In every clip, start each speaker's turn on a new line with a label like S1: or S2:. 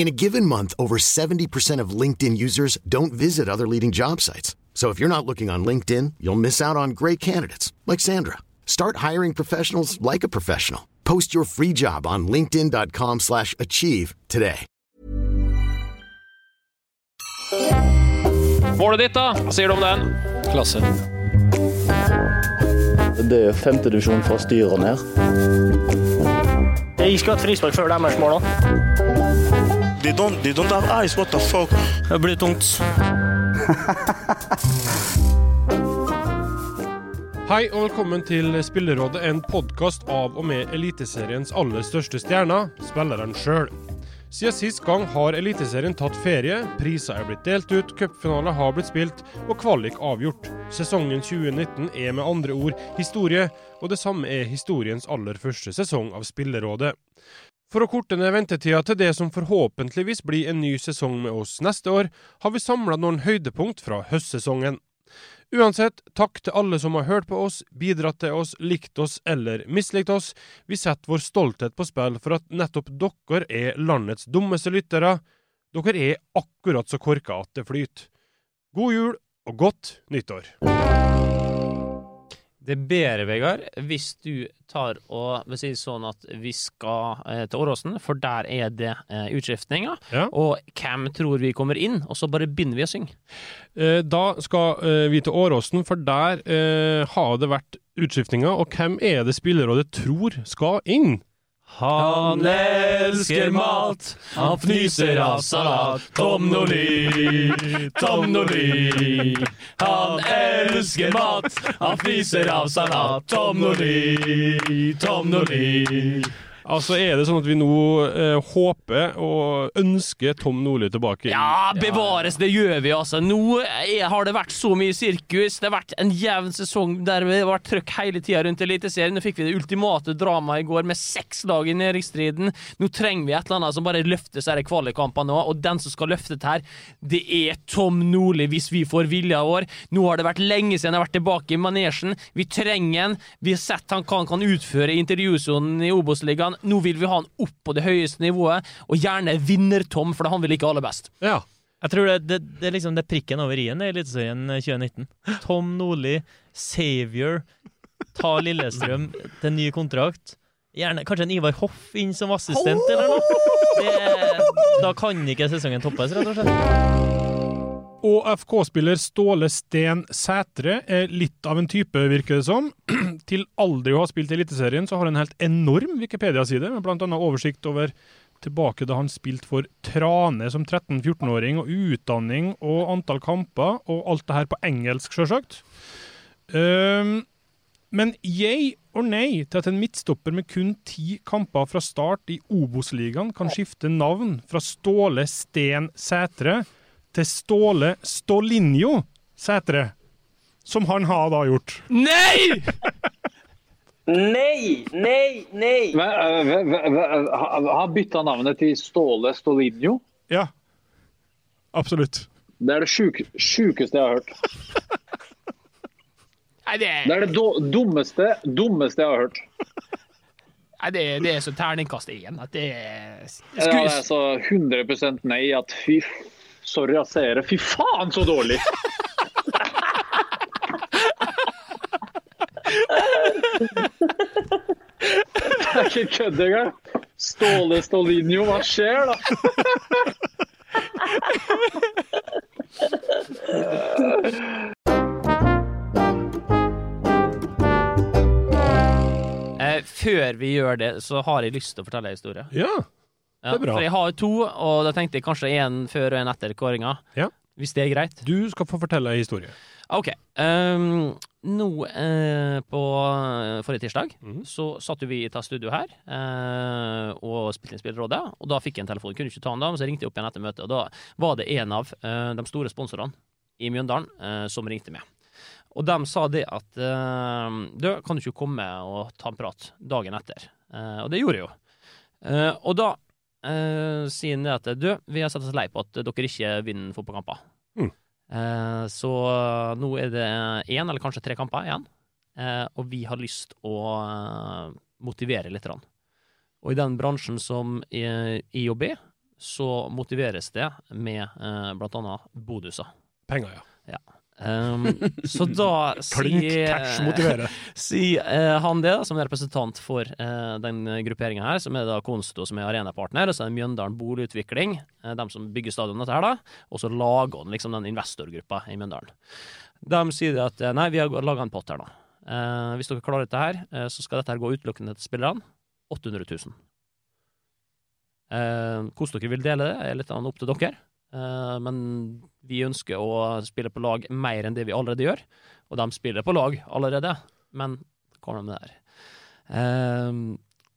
S1: In a given month, over 70% of LinkedIn users don't visit other leading job sites. So if you're not looking on LinkedIn, you'll miss out on great candidates like Sandra. Start hiring professionals like a professional. Post your free job on linkedin.com/achieve slash achieve today.
S2: Målet ditt, da? Hva sier du om den?
S3: Klasse.
S4: Det er femtedivisjon fra styret ned.
S5: Jeg skulle hatt frispark før deres mål òg.
S6: They don't, they don't have eyes, what the fuck?
S5: Det blir tungt.
S7: Hei og velkommen til Spillerådet, en podkast av og med Eliteseriens aller største stjerner, spilleren sjøl. Siden sist gang har Eliteserien tatt ferie, priser er blitt delt ut, cupfinaler har blitt spilt og kvalik avgjort. Sesongen 2019 er med andre ord historie, og det samme er historiens aller første sesong av Spillerådet. For å korte ned ventetida til det som forhåpentligvis blir en ny sesong med oss neste år, har vi samla noen høydepunkt fra høstsesongen. Uansett, takk til alle som har hørt på oss, bidratt til oss, likt oss eller mislikt oss. Vi setter vår stolthet på spill for at nettopp dere er landets dummeste lyttere. Dere er akkurat så korka at det flyter. God jul og godt nyttår.
S2: Det er bedre, Vegard, hvis du tar og vil si sånn at vi skal eh, til Åråsen, for der er det eh, utskiftninger.
S7: Ja.
S2: Og hvem tror vi kommer inn? Og så bare begynner vi å synge.
S7: Eh, da skal eh, vi til Åråsen, for der eh, har det vært utskiftninger. Og hvem er det Spillerådet tror skal inn?
S2: Han elsker mat, han fnyser av salat. Tom Nordli, Tom Nordli. Han elsker mat, han fnyser av salat. Tom Nordli, Tom Nordli.
S7: Altså Er det sånn at vi nå eh, håper og ønsker Tom Nordli tilbake?
S2: Ja, bevares, det gjør vi altså. Nå er, har det vært så mye sirkus. Det har vært en jevn sesong der det har vært trøkk hele tida rundt Eliteserien. Nå fikk vi det ultimate dramaet i går med seks lag i næringsstriden. Nå trenger vi et eller annet som bare løfter disse kvalikkampene nå, og den som skal løfte det her, det er Tom Nordli, hvis vi får vilja vår. Nå har det vært lenge siden jeg har vært tilbake i manesjen. Vi trenger han. Vi har sett han kan, kan utføre i intervjusonen i Obos-ligaen. Nå vil vi ha han opp på det høyeste nivået, og gjerne vinner-Tom, for han vil ikke aller best.
S7: Ja.
S3: Jeg tror det, det, det er liksom det prikken over i-en i Eliteserien 2019. Tom Nordli, savior, ta Lillestrøm til ny kontrakt. Gjerne kanskje en Ivar Hoff inn som assistent, eller noe. Det, da kan ikke sesongen toppes, rett og slett.
S7: Og FK-spiller Ståle Sten Sætre er litt av en type, virker det som. Til aldri å ha spilt Eliteserien, så har han en helt enorm Wikipedia-side, med annet oversikt over tilbake da han spilte for Trane som 13-14-åring, og utdanning og antall kamper, og alt det her på engelsk, sjølsagt. Um, men jeg og nei til at en midtstopper med kun ti kamper fra start i Obos-ligaen kan skifte navn fra Ståle Sten Sætre til Ståle Stålinjo Sætre, som han har da gjort.
S2: Nei!
S5: Nei, nei, nei!
S8: Har bytta navnet til Ståle Stolinjo?
S7: Ja. Absolutt.
S8: Det er det sjuk, sjukeste jeg har hørt.
S2: Nei, det,
S8: Det er det do, dummeste, dummeste jeg har hørt.
S2: nei, det, det er så terningkast én at det er
S8: Ja, det er så 100 nei at fy Sorry, ass, seere. Fy faen, så dårlig! Det er ikke kødd engang. Ståle Stolinio, hva skjer da?
S2: Eh, før vi gjør det, så har jeg lyst til å fortelle en historie.
S7: Ja.
S2: Ja,
S7: Det er bra.
S2: For jeg har to, og da tenkte jeg kanskje en før og en etter kåringa.
S7: Ja.
S2: Hvis det er greit.
S7: Du skal få fortelle en historie.
S2: OK. Um, nå eh, på forrige tirsdag
S7: mm.
S2: så satt vi i ta studio her eh, og spilte inn Spillerådet. Og da fikk jeg en telefon. Kunne ikke ta den da, men så ringte jeg opp igjen etter møtet. Og da var det en av eh, de store sponsorene i Mjøndalen eh, som ringte meg. Og de sa det at eh, Du, kan du ikke komme og ta en prat dagen etter? Eh, og det gjorde jeg jo. Eh, og da eh, sier at du, vi har sett oss lei på at dere ikke vinner fotballkamper.
S7: Mm.
S2: Uh, så nå er det én eller kanskje tre kamper igjen, uh, og vi har lyst å motivere litt. Og i den bransjen som IOB, så motiveres det med uh, annet bonuser.
S7: Penger, ja.
S2: Um, så da
S7: motiverer.
S2: sier eh, han det, da, som er representant for uh, den grupperinga her, som er da Konsto, som er arenapartner, og så er det Mjøndalen Boligutvikling, uh, dem som bygger stadionet her, da, og så lager han liksom den investorgruppa i Mjøndalen. De sier at eh, nei, vi har laga en pott her, da. Eh, hvis dere klarer dette her, eh, så skal dette her gå utelukkende til spillerne. 800 000. Eh, hvordan dere vil dele det, er litt opp til dere. Eh, men vi ønsker å spille på lag mer enn det vi allerede gjør. Og de spiller på lag allerede, men kommer de med der?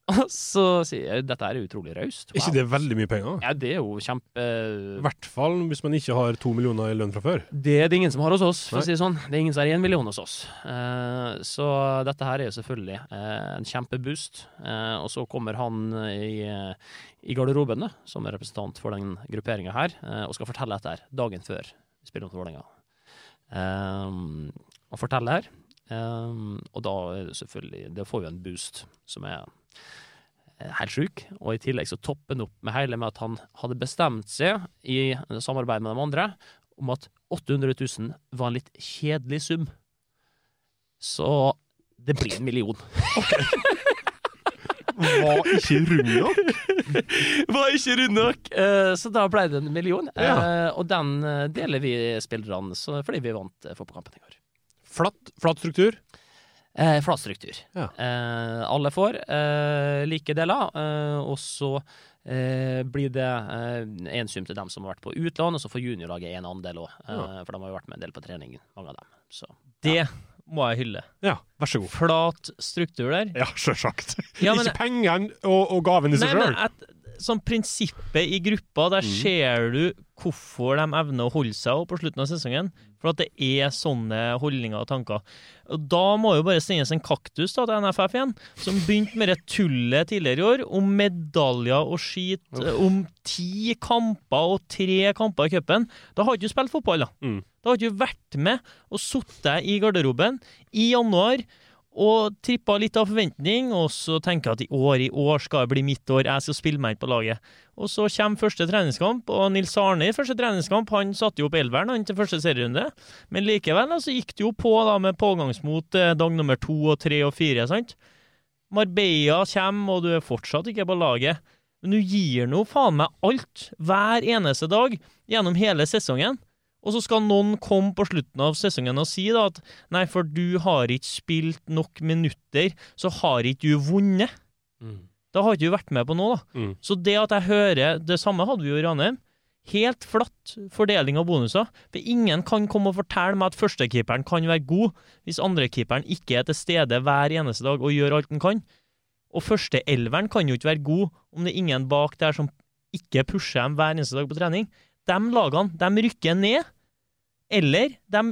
S2: Og så sier jeg dette er utrolig raust.
S7: Er ikke det veldig mye penger?
S2: Ja, det er jo kjempe
S7: I hvert fall hvis man ikke har to millioner i lønn fra før.
S2: Det er det ingen som har hos oss, for
S7: Nei.
S2: å si det sånn. Det er ingen som har én million hos oss. Eh, så dette her er jo selvfølgelig eh, en kjempeboost. Eh, og så kommer han i, i garderoben, da, som er representant for den grupperinga her, og skal fortelle dette her dagen før spillet mot Vålerenga. Og fortelle her. Um, og da er det selvfølgelig Da får vi en boost som er eh, helt sjuk. Og i tillegg så topper han opp med hele med at han hadde bestemt seg, i samarbeid med de andre, om at 800 000 var en litt kjedelig sum. Så det blir en million.
S7: Var ikke rund nok?
S2: var ikke rund nok! Eh, så da ble det en million.
S7: Ja.
S2: Eh, og den deler vi spillerne fordi vi vant fotballkampen i går.
S7: Flatt, flat struktur?
S2: Eh, flat struktur.
S7: Ja.
S2: Eh, alle får eh, like deler, eh, og så eh, blir det ensum til dem som har vært på utlån, og så får juniorlaget en andel òg, eh,
S9: Ja.
S2: for de har jo vært med en del på trening, mange av dem. Så.
S9: Det må jeg hylle.
S7: Ja, vær så god.
S9: Flat struktur der.
S7: Ja, sjølsagt.
S9: Ja, men-
S7: ikke pengene og, og gaven i seg sjøl.
S9: Sånn prinsippet i gruppa, der
S7: Mm.
S9: ser du hvorfor de evner å holde seg opp på slutten av sesongen. For at det er sånne holdninger og tanker. Og da må jo bare sendes en kaktus da, til NFF igjen, som begynte med det tullet tidligere i år, om medaljer og skit,
S7: Uff.
S9: om ti kamper og tre kamper i cupen. Da har ikke du spilt fotball, da.
S7: Mm.
S9: Da har ikke du vært med og sittet i garderoben i januar og trippa litt av forventning, og så tenker jeg at i år, i år skal det bli mitt år, jeg skal spille meg på laget. Og så kommer første treningskamp, og Nils Arne i første treningskamp han satte jo opp elveren han til første serierunde. Men likevel så så gikk det jo på da med pågangsmot eh, dag nummer to og tre og fire. sant? Marbella kommer, og du er fortsatt ikke på laget. Men du gir nå faen meg alt, hver eneste dag, gjennom hele sesongen. Og så skal noen komme på slutten av sesongen og si da at nei, for du har ikke spilt nok minutter, så har ikke du vunnet. Da har ikke du vært med på noe, da.
S7: Mm.
S9: Så det at jeg hører Det samme hadde vi jo i Ranheim. Helt flatt fordeling av bonuser. For ingen kan komme og fortelle meg at førstekeeperen kan være god hvis andrekeeperen ikke er til stede hver eneste dag og gjør alt han kan. Og førsteelveren kan jo ikke være god om det er ingen bak der som ikke pusher dem hver eneste dag på trening. De lagene, de rykker ned, eller de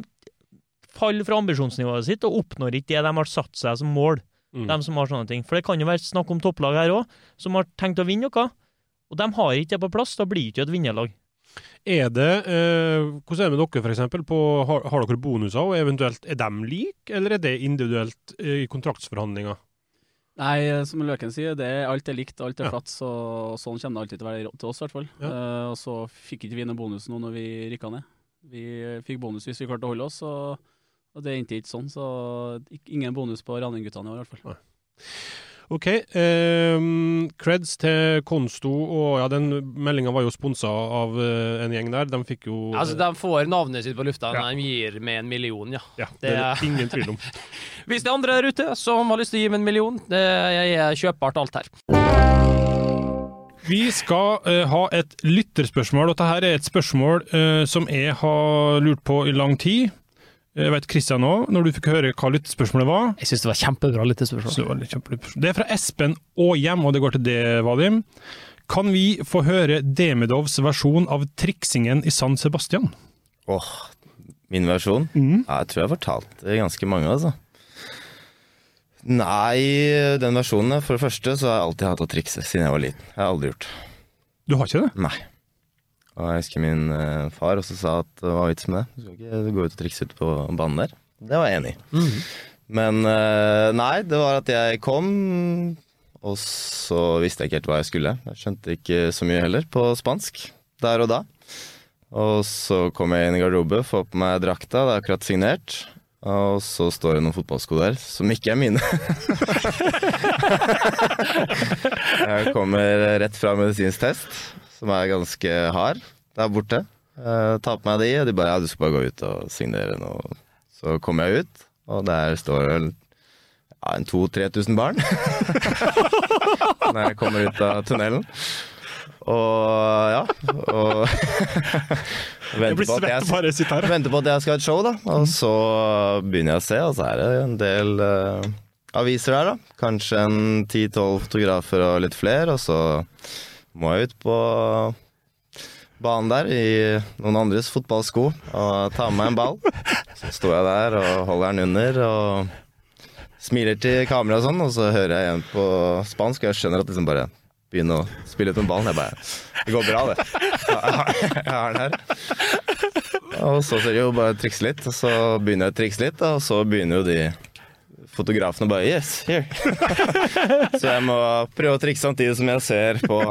S9: faller fra ambisjonsnivået sitt og oppnår ikke det de har satt seg som mål.
S7: Mm.
S9: De som har sånne ting. For det kan jo være snakk om topplag her òg, som har tenkt å vinne noe. Og de har ikke det på plass, da blir det ikke et vinnerlag.
S7: Er det eh, Hvordan er det med dere, for eksempel? På, har, har dere bonuser, og eventuelt er de like, eller er det individuelt eh, i kontraktsforhandlinger?
S10: Nei, eh, som Løken sier, det er, alt er likt, alt er
S7: Ja.
S10: flatt. Så, sånn kommer det alltid til å være til oss, i hvert fall. Eh, og så fikk ikke vi noen bonus nå når vi rykka ned. Vi fikk bonus hvis vi klarte å holde oss, og, og det endte ikke sånn. Så ingen bonus på Ranheim-guttene i år, i hvert fall.
S7: OK. Eh, creds til Konsto, og ja, den meldinga var jo sponsa av eh, en gjeng der. De fikk jo
S2: Altså, de får navnet sitt på lufta når de gir med en million, ja.
S7: Ja, det er det ingen tvil om.
S2: Hvis det er andre der ute som har lyst til å gi meg en million, det, er kjøpbart alt her.
S7: Vi skal uh, ha et lytterspørsmål, og dette er et spørsmål uh, som jeg har lurt på i lang tid. Jeg vet Kristian òg, når du fikk høre hva lyttespørsmålet var.
S2: Jeg syns det var kjempebra lyttespørsmål.
S7: Det, var det er fra Espen Aahjem, og det går til det, Vadim. Kan vi få høre Demidovs versjon av triksingen i San Sebastian?
S11: Åh, min versjon? Ja, jeg tror jeg har fortalt det ganske mange, altså. Nei, den versjonen For det første så har jeg alltid hatt å trikse siden jeg var liten. Jeg har aldri gjort.
S7: Du har ikke det?
S11: Nei. Og jeg husker min eh, far også sa at hva er vitsen med det? Du skal ikke gå ut og trikse ut på banen der. Det var jeg enig i. Men eh, nei, det var at jeg kom, og så visste jeg ikke helt hva jeg skulle. Jeg skjønte ikke så mye heller på spansk der og da. Og så kom jeg inn i garderobe, får på meg drakta, det er akkurat signert. Og så står det noen fotballsko der, som ikke er mine. jeg kommer rett fra medisinsk test, som er ganske hard der borte. Uh, ta på meg de, og de bare ja, du skal bare gå ut og signere noe. Så kommer jeg ut, og der står det ja, en 2000-3000 barn. Når jeg kommer ut av tunnelen. Og ja og
S7: venter, blir svett bare å sitte her.
S11: Venter på at jeg skal ha et show, da. Og så begynner jeg å se, og så er det en del uh, aviser der, da. Kanskje en 10-12 fotografer og litt flere. Og så må jeg ut på banen der i noen andres fotballsko og ta med meg en ball. Så står jeg der og holder den under og smiler til kamera og sånn, og så hører jeg en på spansk, og jeg skjønner at liksom bare begynner å spille ut med ballen. Jeg bare Det går bra, det. Jeg har, den her. Og så ser jeg jo bare trikse litt, og så begynner jeg å trikse litt, og så begynner jo de fotografene bare Yes, here. Så jeg må prøve å trikse samtidig som jeg ser på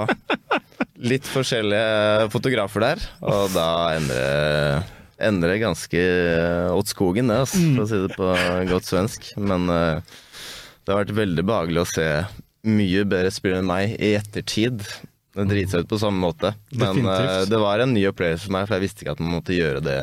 S11: litt forskjellige fotografer der, og da endrer det ganske åt skogen, det, altså, for å si det på godt svensk. Men uh, det har vært veldig behagelig å se mye bedre spillere enn meg i ettertid. Det driter seg ut på samme måte. Men eh, det var en ny opplevelse for meg, for jeg visste ikke at man måtte gjøre det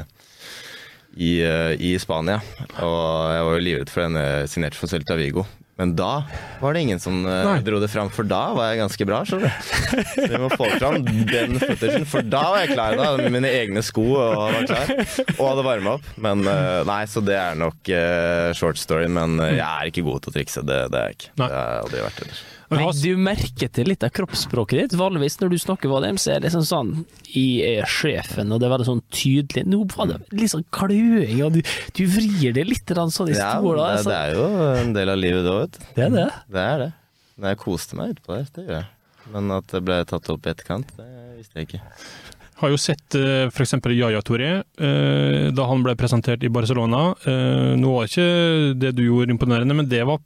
S11: i, eh, i Spania. Og jeg var jo livredd for den signerte for Celta Vigo. Men da var det ingen som eh,
S7: Nei.
S11: dro det fram, for da var jeg ganske bra. Så vi må få fram den footagen, for da var jeg klar. da, Med mine egne sko og var klar. Og hadde varma opp. Men eh, nei, så det er nok short story. Men jeg er ikke god til å trikse. Det, det er jeg ikke. Det har jeg aldri vært heller.
S2: Legger du merke til litt av kroppsspråket ditt? Vanligvis når du snakker med dem, så er det liksom sånn Jeg er sjefen, og det er veldig sånn tydelig. Nå var det litt sånn kløing, og du, du vrir det litt sånn i
S11: Ja, det,
S2: altså.
S11: det er jo en del av livet da, vet du.
S2: Det er det.
S11: Det er det. Men jeg koste meg utpå der, det gjør jeg. Men at det ble tatt opp i etterkant, det visste jeg ikke.
S7: Har jo sett eh, f.eks. Yaya Touré eh, da han ble presentert i Barcelona. Eh, nå var ikke det du gjorde imponerende, men det var,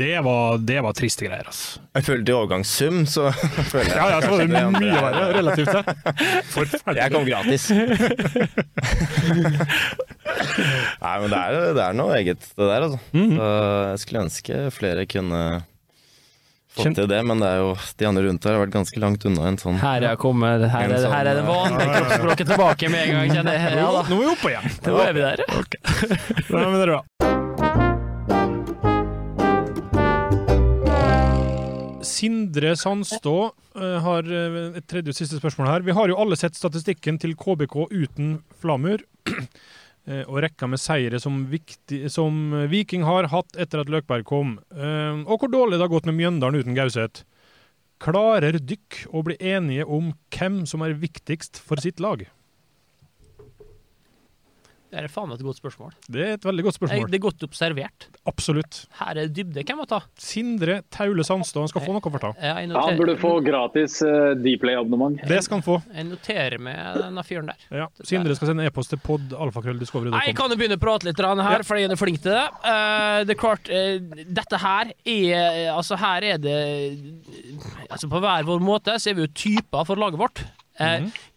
S7: det var, det var triste greier. Altså.
S11: Jeg følte i overgangssum, så føler jeg
S7: Ja, ja, så var det mye verre relativt sett. Forferdelig.
S11: Jeg kom gratis. Nei, men det er, det er noe eget, det der, altså.
S7: Mm
S11: -hmm. jeg skulle ønske flere kunne fått til det, men det er jo, de andre rundt her har vært ganske langt unna en sånn
S2: Her er, kommer, her, er,
S11: sånn,
S2: her er det vanlige kroppsspråket tilbake med en gang, kjenner jeg. Ja, da.
S7: Nå er vi oppe igjen.
S2: Nå er vi der.
S7: Nei, men det er bra. Sindre Sandstå eh, har eh, et tredje og siste spørsmål her. Vi har jo alle sett statistikken til KBK uten Flamur. eh, Og rekka med seire som, viktig, som Viking har hatt etter at Løkberg kom. Og hvor dårlig det har gått med Mjøndalen uten Gauseth. Klarer dykk å bli enige om hvem som er viktigst for sitt lag?
S2: Det er faen meg et godt spørsmål.
S7: Det er et veldig godt spørsmål.
S2: Det er godt observert.
S7: Absolutt.
S2: Her er det dybde. Hvem må ta?
S7: Sindre Taule Sandstad, han skal få noe for ta.
S2: Ja,
S8: Han burde få gratis uh, Dplay-abonnement.
S7: Det skal han få.
S2: jeg noterer med denne fyren der.
S7: Ja. Sindre skal sende e-post til podalfakrølldiscovery.com.
S2: Nei, Jeg kan jo begynne å prate litt her, fordi jeg er flink til det. Uh, det er klart, uh, dette her er Altså, her er det Altså, på hver vår måte så er vi jo typer for laget vårt.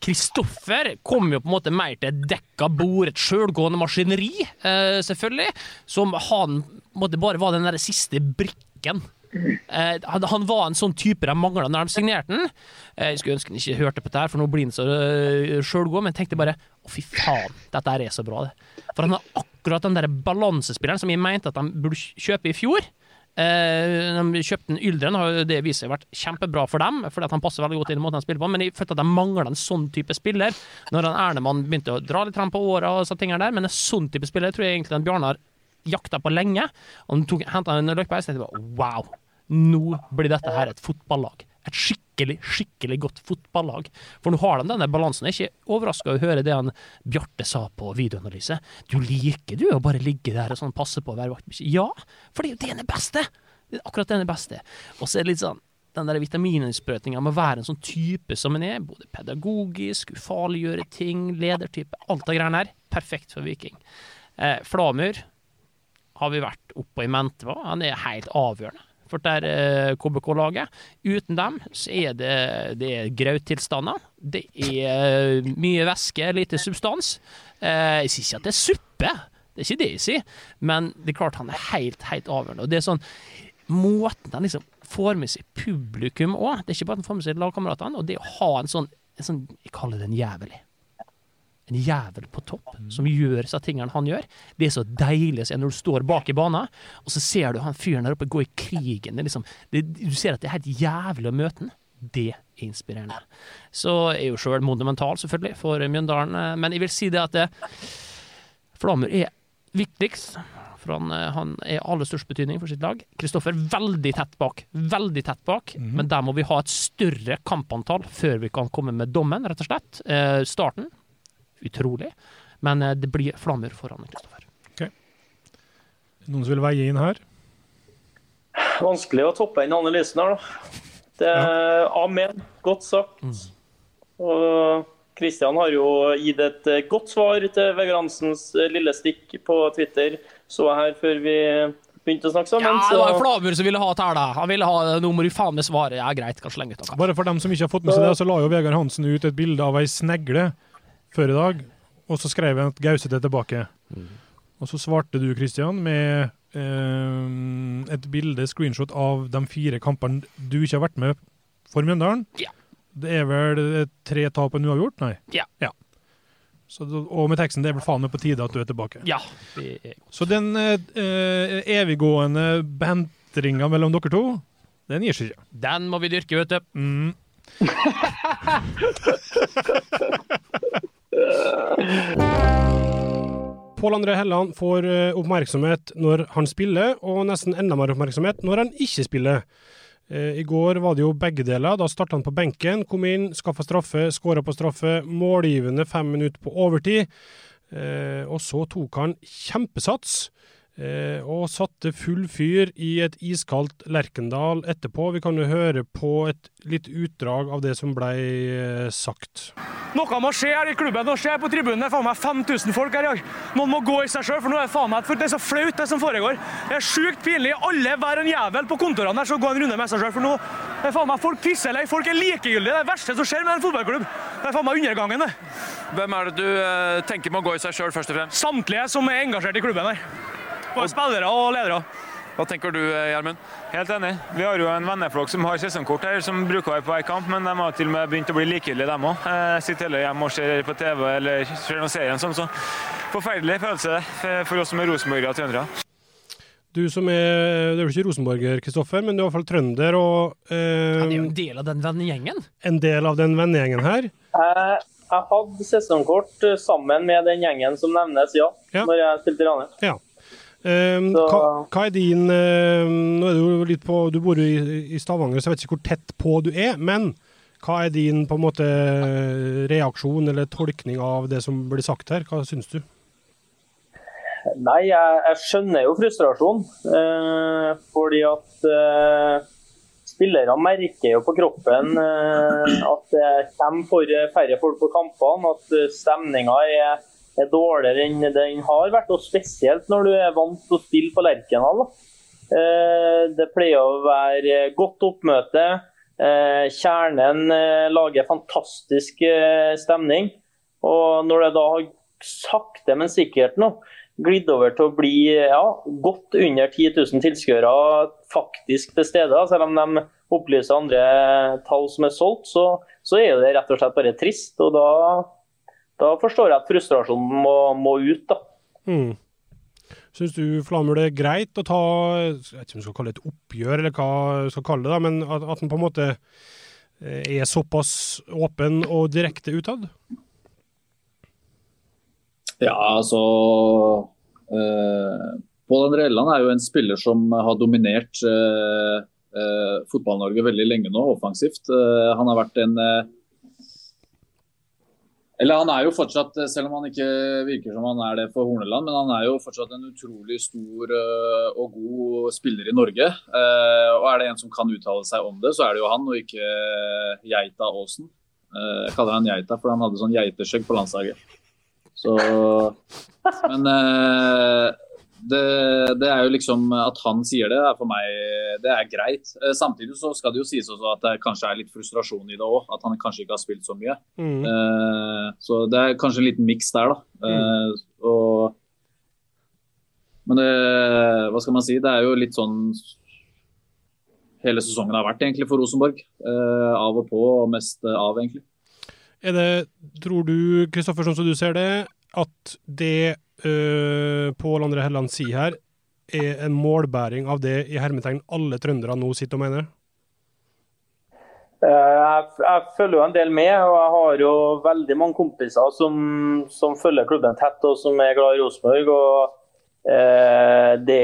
S2: Kristoffer kom jo på en måte mer til et dekka bord, et sjølgående maskineri, eh, selvfølgelig, som han måtte bare var den der siste brikken. Eh, han, han var en sånn type de mangla når de signerte den. Eh, jeg skulle ønske han ikke hørte på dette, her, for nå blir han så uh, sjølgod, men tenkte bare å, fy faen, dette er så bra, det. For han har akkurat den der balansespilleren som jeg mente at de burde kjøpe i fjor. Eh, de kjøpte en Yldren, har jo det vist seg vært kjempebra for dem, fordi at han passer veldig godt inn i måten han spiller på, men jeg følte at de mangla en sånn type spiller. Når han Ernemann begynte å dra litt på åra og ting der, men en sånn type spiller tror jeg egentlig at Bjarnar jakta på lenge. Og han henta en så tenkte jeg bare wow, nå blir dette her et fotballag. Et skikkelig, skikkelig skikkelig godt fotballag. For nå har de denne balansen. Jeg er ikke overraska å høre det han Bjarte sa på videoanalyse. Du liker du å bare ligge der og sånn passe på å være vaktbikkje? Ja, for det er jo det han er er akkurat det han er beste. Og så er det litt sånn den der vitamininnsprøytninga med å være en sånn type som en er, både pedagogisk, ufarliggjøre ting, ledertype, alt det greiene her. Perfekt for Viking. Eh, Flamur har vi vært oppe i mente på. Han er helt avgjørende det her eh, KBK-laget. Uten dem så er det, det er grauttilstander. Det er eh, mye væske, lite substans. Eh, jeg sier ikke at det er suppe, det er ikke det jeg sier, men det er klart han er helt, helt avgjørende. Og det er sånn Måten han liksom får med seg publikum òg, det er ikke bare at han får med seg lagkameratene, og det å ha en sånn, en sånn Jeg kaller det en jævel en jævel på topp som gjør disse tingene han gjør. Det er så deilig å se når du står bak i banen, og så ser du han fyren der oppe gå i krigen. Det liksom, det, du ser at det er helt jævlig å møte han. Det er inspirerende. Så er jo sjøl monumental, selvfølgelig, for Mjøndalen. eh, Men jeg vil si det at det, Flamur er viktigst. For han, eh, han er aller størst betydning for sitt lag. Kristoffer veldig tett bak. Veldig tett bak. Men der må vi ha et større kampantall før vi kan komme med dommen, rett og slett. Eh, starten utrolig. Men eh, det blir flammer foran Kristoffer.
S7: Noen som vil veie inn her?
S5: Vanskelig å toppe den analysen her, da. Det er Amen. Godt sagt. Og Kristian har jo gitt et eh, godt svar til Vegard Hansens eh, lille stikk på Twitter, så jeg her før vi begynte å snakke
S2: Ja, det var Flamur som ville ha tæla. Han ville ha Nå må du faen meg svare. Ja, greit, kan slenge ut noe.
S7: Bare for dem som ikke har fått med seg det, så la jo Vegard Hansen ut et bilde av ei snegle før i dag, og så skrev jeg at gauset er tilbake. Og så svarte du, Kristian, med eh, et bilde, screenshot, av de fire kampene du ikke har vært med for Mjøndalen.
S2: Ja.
S7: Det er vel eh, tre tap du en uavgjort? Nei.
S2: Ja.
S7: Så, og med teksten 'Det er vel faen meg på tide at du er tilbake'.
S2: Ja. det er- godt.
S7: Så den eh, eh, eviggående bentringa mellom dere to, den gir seg ikke.
S2: Den må vi dyrke, vet du.
S7: Mm. Pål André Helland får eh, oppmerksomhet når han spiller, og nesten enda mer oppmerksomhet når han ikke spiller. Eh, I går var det jo begge deler. Da starta han på benken, kom inn, skaffa straffe, skåra på straffe. Målgivende fem minutter på overtid. Eh, og så tok han kjempesats. Eh, og satte full fyr i et iskaldt Lerkendal etterpå. Vi kan jo høre på et litt utdrag av det som ble eh, sagt.
S12: Noe må skje her i klubben. Nå ser jeg på tribunen. Det er faen meg 5000 folk her i dag. Noen må gå i seg sjøl, for nå er det faen meg for det er så flaut, det som foregår. Det er sjukt pinlig. Alle, hver en jævel på kontorene der skal gå en runde med seg sjøl, for nå det er faen meg folk pisser lei. Folk er likegyldige. Det er det verste som skjer med en fotballklubb. Det er faen meg undergangen, det.
S13: Hvem er det du eh, tenker må gå i seg sjøl, først og fremst?
S12: Samtlige som er engasjert i klubben her. Både spillere og ledere.
S13: Hva tenker du, eh, Gjermund?
S14: Helt enig. Vi har jo en venneflokk som har sesongkort her, som bruker å være på hver kamp, men de har til og med begynt å bli likegyldige, dem òg. Sitter heller hjemme og ser på TV eller ser noen serier sånn, så forferdelig følelse for oss som er rosenborgere og trøndere.
S7: Du som er Du er jo ikke rosenborger, Kristoffer, men du er i hvert fall trønder og eh,
S2: Han er jo en del av den vennegjengen.
S7: en del av den vennegjengen her.
S5: jeg, jeg hadde sesongkort eh, sammen med den gjengen som nevnes, ja, når jeg spilte i Ranheim.
S7: Ja. Eh, hva, hva er din eh, Nå er du litt på Du bor jo i, i Stavanger, så jeg vet ikke hvor tett på du er. Men hva er din på en måte reaksjon eller tolkning av det som blir sagt her? Hva syns du?
S5: Nei, jeg, jeg skjønner jo frustrasjon. Eh, fordi at eh, spillere merker jo på kroppen eh, at det kommer for færre folk på kampene. At eh, stemninga er, er dårligere enn den har vært. Og spesielt når du er vant til å spille på Lerkendal. Eh, det pleier å være godt oppmøte. Eh, kjernen eh, lager fantastisk stemning. Og når det da har sakte, men sikkert nå glidd over til å bli ja, godt under 10 000 tilskuere faktisk til stede, selv om de opplyser andre tall som er solgt, så, så er det rett og slett bare trist. og Da, da forstår jeg at frustrasjonen må, må ut. da.
S7: Mm. Syns du Flamur det er greit å ta jeg vet ikke om du skal kalle det et oppgjør, eller hva du skal kalle det, da, men at, at han på en måte eh, er såpass åpen og direkte utad?
S15: Ja, altså eh, Pål André Elland er jo en spiller som har dominert eh, eh, Fotball-Norge veldig lenge nå, offensivt. Eh, han har vært en eh, Eller han er jo fortsatt, selv om han ikke virker som han er det for Horneland, men han er jo fortsatt en utrolig stor eh, og god spiller i Norge. Eh, og er det en som kan uttale seg om det, så er det jo han, og ikke Geita Aasen. Eh, jeg kaller han Geita, for han hadde sånn geiteskjegg på landslaget. Så, men eh, det, det, er jo liksom At han sier det, er for meg det er greit. Eh, samtidig så skal det jo sies også at det kanskje er litt frustrasjon i det òg. At han kanskje ikke har spilt så mye.
S7: Mm.
S15: Uh, så det er kanskje en liten miks der, da. Eh, og, men det, hva skal man si, det er jo litt sånn hele sesongen har vært egentlig for Rosenborg. Uh, av og på, og mest av, egentlig.
S7: Er det, tror du, Kristoffer, sånn som du ser det, at det øh, Pål André Helland sier her, er en målbæring av det i hermetegn alle trøndere nå sitter og mener?
S5: Eh, Jeg, jeg følger jo en del med, og jeg har jo veldig mange kompiser som, som følger klubben tett og som er glad i Rosenborg. eh, det,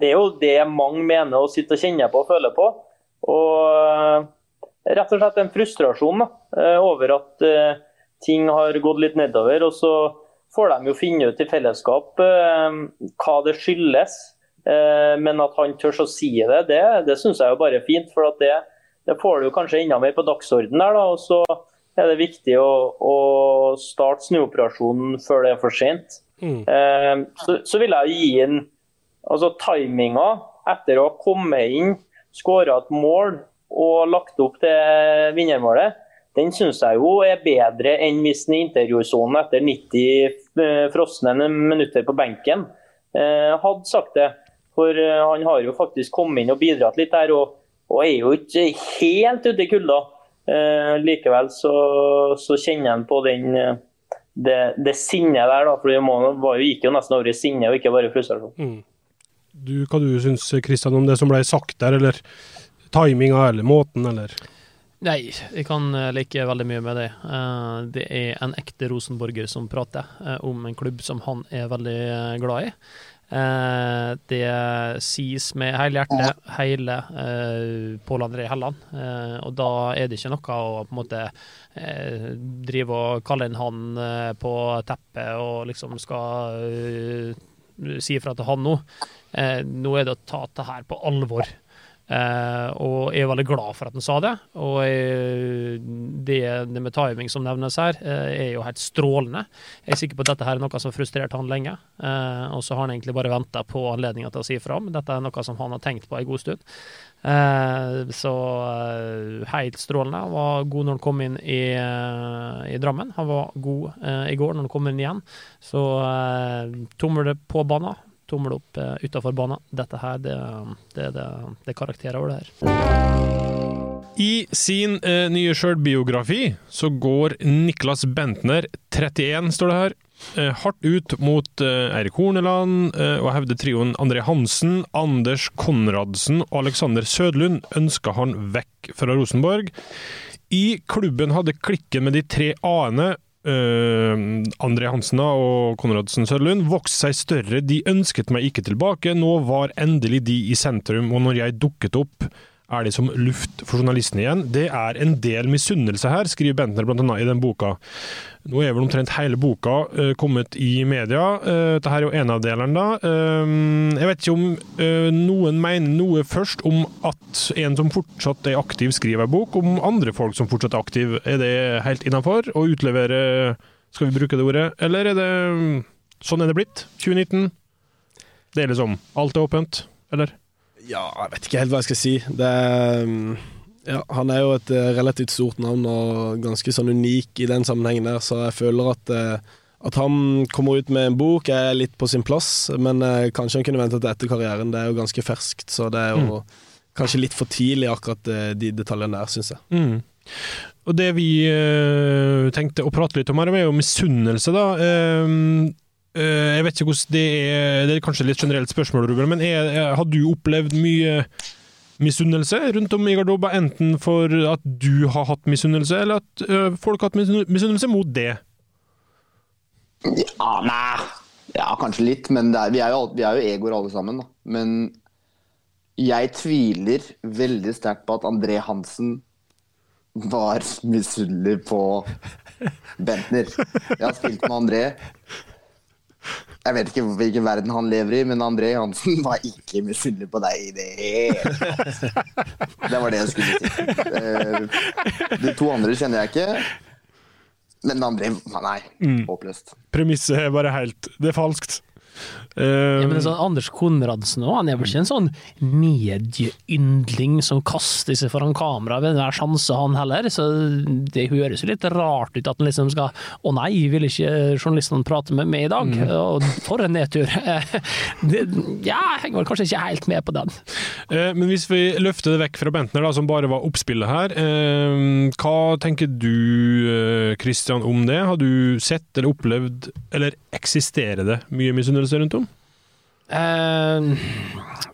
S5: det er jo det mange mener å sitte og kjenne på og føle på. Og eh, rett og slett en frustrasjon da, over at eh, ting har gått litt nedover. Og så får de jo finne ut i fellesskap eh, hva det skyldes. Eh, men at han tør å si det, det, det syns jeg jo bare er fint. For at det, det får du kanskje enda mer på dagsordenen der. da, og så er det viktig å, å starte snuoperasjonen før det er for sent. Eh, så, så vil jeg gi inn altså timinga etter å ha kommet inn, skåra et mål og lagt opp til vinnermålet. Den syns jeg jo er bedre enn hvis den i intervjusonen etter 90 eh, frosne minutter på benken eh, hadde sagt det. For eh, han har jo faktisk kommet inn og bidratt litt der, og, og er jo ikke helt ute i kulda. Likevel så, så kjenner han på den, det, det sinnet der, da. For det gikk jo nesten over i sinne og ikke bare frustrasjon.
S7: Mm. Du, hva du syns Kristian om det som ble sagt der, eller timinga, eller måten, eller?
S2: Nei, jeg kan eh, like veldig mye med det. Eh, det er en ekte rosenborger som prater eh, om en klubb som han er veldig glad i. Det sies med hele hjertet, hele Pål André Helland. Og da er det ikke noe å på en måte drive og kalle inn han på teppet og liksom skal si ifra til han nå. Nå er det å ta det her på alvor. Eh, og jeg er veldig glad for at han sa det. Og jeg, det, det med timing som nevnes her, eh, er jo helt strålende. Jeg er sikker på at dette her er noe som har frustrert han lenge. Eh, og så har han egentlig bare venta på anledninga til å si fra men dette er noe som han har tenkt på en god stund. Eh, så eh, helt strålende. Han var god når han kom inn i, eh, i Drammen. Han var god eh, i går når han kom inn igjen. Så eh, tommel på banen tommel opp uh, utafor banen. Dette her, det, det, det, det er karakterer over det her.
S7: I sin eh, nye sjølbiografi så går Niklas Bentner, 31 står det her, eh, hardt ut mot eh, Eirik Horneland eh, og hevder trioen André Hansen, Anders Konradsen og Alexander Sødlund ønska han vekk fra Rosenborg. I klubben hadde klikken med de tre a-ene Uh, André Hansen og Konradsen Sørlund vokste seg større. De ønsket meg ikke tilbake. Nå var endelig de i sentrum, og når jeg dukket opp, er de som luft for journalistene igjen. Det er en del misunnelse her, skriver Bentner annet i den boka. Nå er vel omtrent hele boka uh, kommet i media. Uh, dette er jo en av delene, da. Uh, jeg vet ikke om noen mener noe først om at en som fortsatt er aktiv, skriver en bok, om andre folk som fortsatt er aktive. Er det helt innafor å utlevere, skal vi bruke det ordet, eller er det Sånn er det blitt. 2019. Det er liksom Alt er åpent, eller?
S16: Ja, jeg vet ikke helt hva jeg skal si. Det er, ja, han er jo et eh, relativt stort navn og ganske sånn unik i den sammenhengen der, så jeg føler at, eh, at han kommer ut med en bok er litt på sin plass, men eh, kanskje han kunne vente til etter karrieren. Det er jo ganske ferskt, så det er jo mm. kanskje litt for tidlig akkurat de detaljene der, syns jeg.
S7: Mm. Og det vi uh, tenkte å prate litt om her, er jo misunnelse, da. Uh, Jeg vet ikke hvordan det er Det er kanskje litt generelt spørsmål, Ruben, men er, har du opplevd mye misunnelse rundt om i garderoben? Enten for at du har hatt misunnelse, eller at ø, folk har hatt misunn- misunnelse mot det?
S17: Ja, nei. Ja, kanskje litt, men er, vi, er jo, vi er jo egoer alle sammen. Da. Men jeg tviler veldig sterkt på at André Hansen var misunnelig på Bentner. Jeg har spilt med André. Jeg vet ikke hvilken verden han lever i, men André Hansen var ikke misunnelig på deg i det hele tatt. Det var det jeg skulle si. Eh, De to andre kjenner jeg ikke. Men André Nei,
S7: Mm.
S17: håpløst.
S7: Premisset er bare helt Det er falskt. Eh,
S2: Ja, men sånn Anders Konradsen også, han er vel ikke en sånn medieyndling som kaster seg foran kamera ved enhver sjanse, han heller. Så det høres jo litt rart ut at han liksom skal Å nei, vil ikke journalistene prate med meg i dag?
S7: Mm.
S2: Og for en nedtur. Det, ja, jeg henger vel kanskje ikke helt med på den.
S7: Eh, Men hvis vi løfter det vekk fra Bentner, da, som bare var oppspillet her. eh, Hva tenker du, Kristian, Christian, om det? Har du sett eller opplevd, eller eksisterer det mye misunnelse rundt om?
S2: Eh,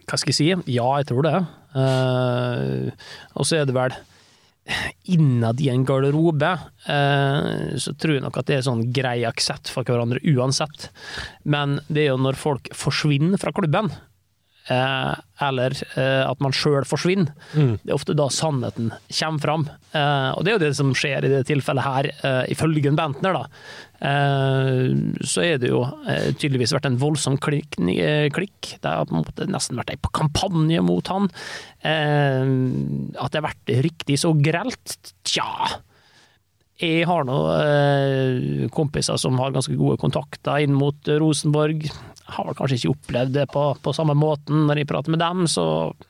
S2: hva skal jeg si? Ja, jeg tror det. Eh, og så er det vel Innad i en garderobe eh, så tror jeg nok at det er sånn grei aksept for hverandre uansett. Men det er jo når folk forsvinner fra klubben, eller eh, at man sjøl forsvinner,
S7: Mm.
S2: det er ofte da sannheten kommer fram. Eh, og det er jo det som skjer i det tilfellet her, eh, ifølge Bentner, da. Eh, så er det jo eh, tydeligvis vært en voldsom klikk. eh, klikk. Det har på en måte nesten vært ei kampanje mot han. Eh, at det har vært riktig så grelt, tja. Jeg har nå eh, kompiser som har ganske gode kontakter inn mot eh, Rosenborg. Har vel kanskje ikke opplevd det på, på samme måten når jeg prater med dem, så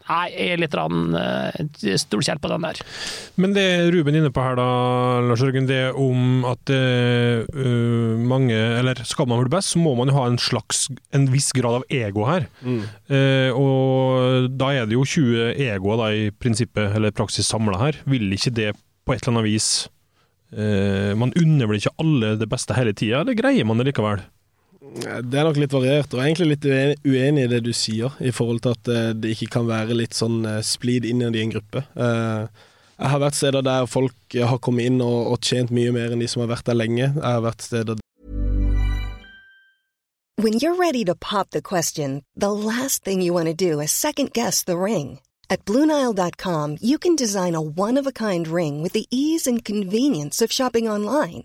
S2: jeg er litt rann, eh, helt på den der.
S7: Men det Ruben er inne på her, da, Lars Jørgen, det om at øh, mange Eller skal man bli best, så må man jo ha en slags en viss grad av ego her.
S16: Mm.
S7: Uh, og da er det jo 20 egoer da i prinsippet, eller praksis samla her. Vil ikke det på et eller annet vis uh, Man unner vel ikke alle det beste hele tida, eller greier man det likevel?
S16: Det er nok litt variert, og egentlig litt uenig, i det du sier, i forhold til at eh, det ikke kan være litt sånn eh, splid innad i en gruppe. Eh, Jeg har vært steder der folk har kommet inn og, tjent mye mer enn de som har vært der lenge. Jeg har vært steder
S18: When you're ready to pop the question, the last thing you want to do is second guess the ring. At Bluenile.com, you can design a one of a kind ring with the ease and convenience of shopping online.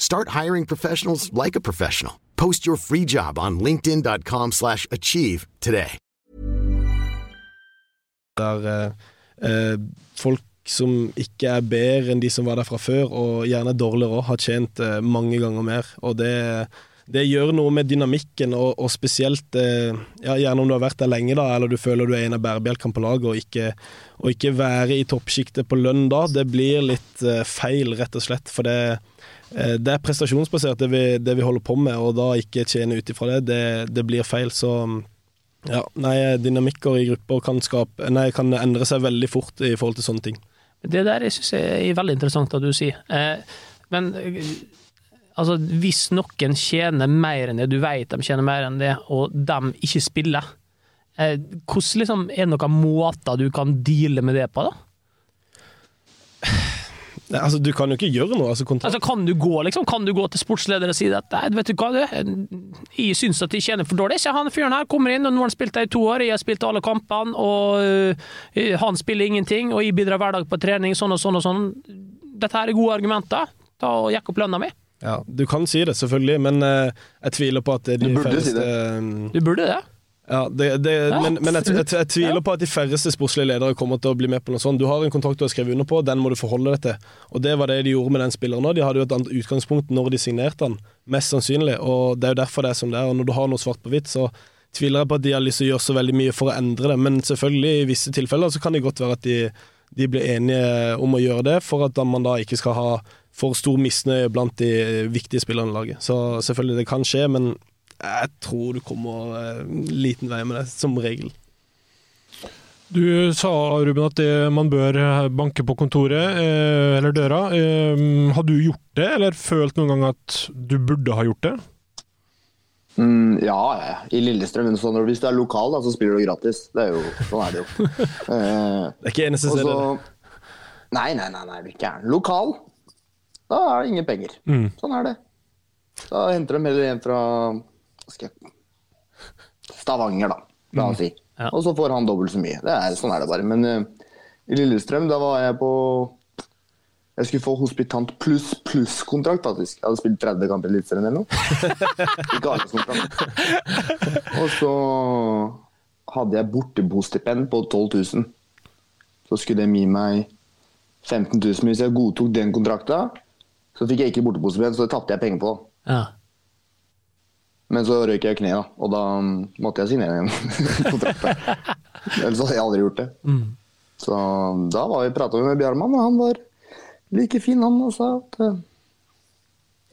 S1: Start hiring professionals like a professional. Post your free job on linkedin.com/achieve slash achieve today.
S16: der eh, eh, folk som ikke er bedre enn de som var der fra før, og gjerne dårligere òg, har tjent eh, mange ganger mer. Og det, det gjør noe med dynamikken, og, og spesielt eh, ja, gjerne om du har vært der lenge, da, eller du føler du er en av bærebjelkene på laget, og ikke, og ikke være i toppsjiktet på lønn da. Det blir litt eh, feil, rett og slett. For det, det er prestasjonsbasert, det vi, det vi holder på med, og da ikke tjene ut ifra det, det, det blir feil. Så ja, nei, dynamikker i grupper kan, skape, nei, kan endre seg veldig fort i forhold til sånne ting.
S2: Det der syns jeg er veldig interessant at du sier. Eh, men eh, altså, hvis noen tjener mer enn det, du vet de tjener mer enn det, og de ikke spiller, eh, hvordan liksom, er det noen måter du kan deale med det på, da?
S16: Nei, altså, du kan jo ikke gjøre noe. Altså,
S2: Altså, kan du gå liksom, kan du gå til sportslederen og si at nei, vet du hva, du, jeg syns at de tjener for dårlig. Se, han fyren her kommer inn, og nå har han spilt der i to år, jeg har spilt alle kampene, og uh, han spiller ingenting, og jeg bidrar hver dag på trening, sånn og sånn og sånn. Dette her er gode argumenter. Ta og Jekk opp lønna mi.
S16: Ja, du kan si det, selvfølgelig, men uh, jeg tviler på at det er de
S17: Du burde si det.
S2: Du burde det.
S16: Ja, det, det, men, men jeg, jeg, jeg tviler på at de færreste sportslige ledere kommer til å bli med på noe sånt. Du har en kontrakt du har skrevet under på, den må du forholde deg til. Og det var det de gjorde med den spilleren òg. De hadde jo et annet utgangspunkt når de signerte han, mest sannsynlig. Og det er jo derfor det er som det er. Og når du har noe svart på hvitt, så tviler jeg på at de har lyst til å gjøre så veldig mye for å endre det. Men selvfølgelig, i visse tilfeller så kan det godt være at de, de blir enige om å gjøre det, for at man da ikke skal ha for stor misnøye blant de viktige spillerne i laget. Så selvfølgelig, det kan skje, men jeg tror du kommer en liten vei med det, som regel.
S7: Du sa, Ruben, at det, man bør banke på kontoret, eh, eller døra. Eh, har du gjort det, eller følt noen gang at du burde ha gjort det?
S17: Mm, ja, ja, i Lillestrøm. Så når, hvis du er lokal, da, så spiller du gratis. Det er jo, sånn er det jo. Eh,
S16: det er ikke eneste stedet.
S17: Nei, nei, nei, nei, ikke er Lokal, da er det ingen penger.
S7: Mm.
S17: Sånn er det. Da henter de heller en fra jeg, Stavanger, da, la oss si. Og så får han dobbelt så mye. Det er, sånn er det bare. Men uh, i Lillestrøm, da var jeg på Jeg skulle få hospitant pluss pluss-kontrakt, faktisk. Jeg hadde spilt 30 kamper i Eliteserien eller noe. Ikke arbeidskontrakt. Og så hadde jeg bortebostipend på 12 000. Så skulle de gi meg 15 000 hvis jeg godtok den kontrakta. Så fikk jeg ikke bortebostipend, så det tapte jeg penger på.
S2: Ja.
S17: Men så røyk jeg kneet, da, og da måtte jeg signere igjen kontrakt. der. Ellers hadde jeg aldri gjort det.
S2: Mm.
S17: Så da var vi prata med Bjarmann, og han var like fin, han, og sa at eh,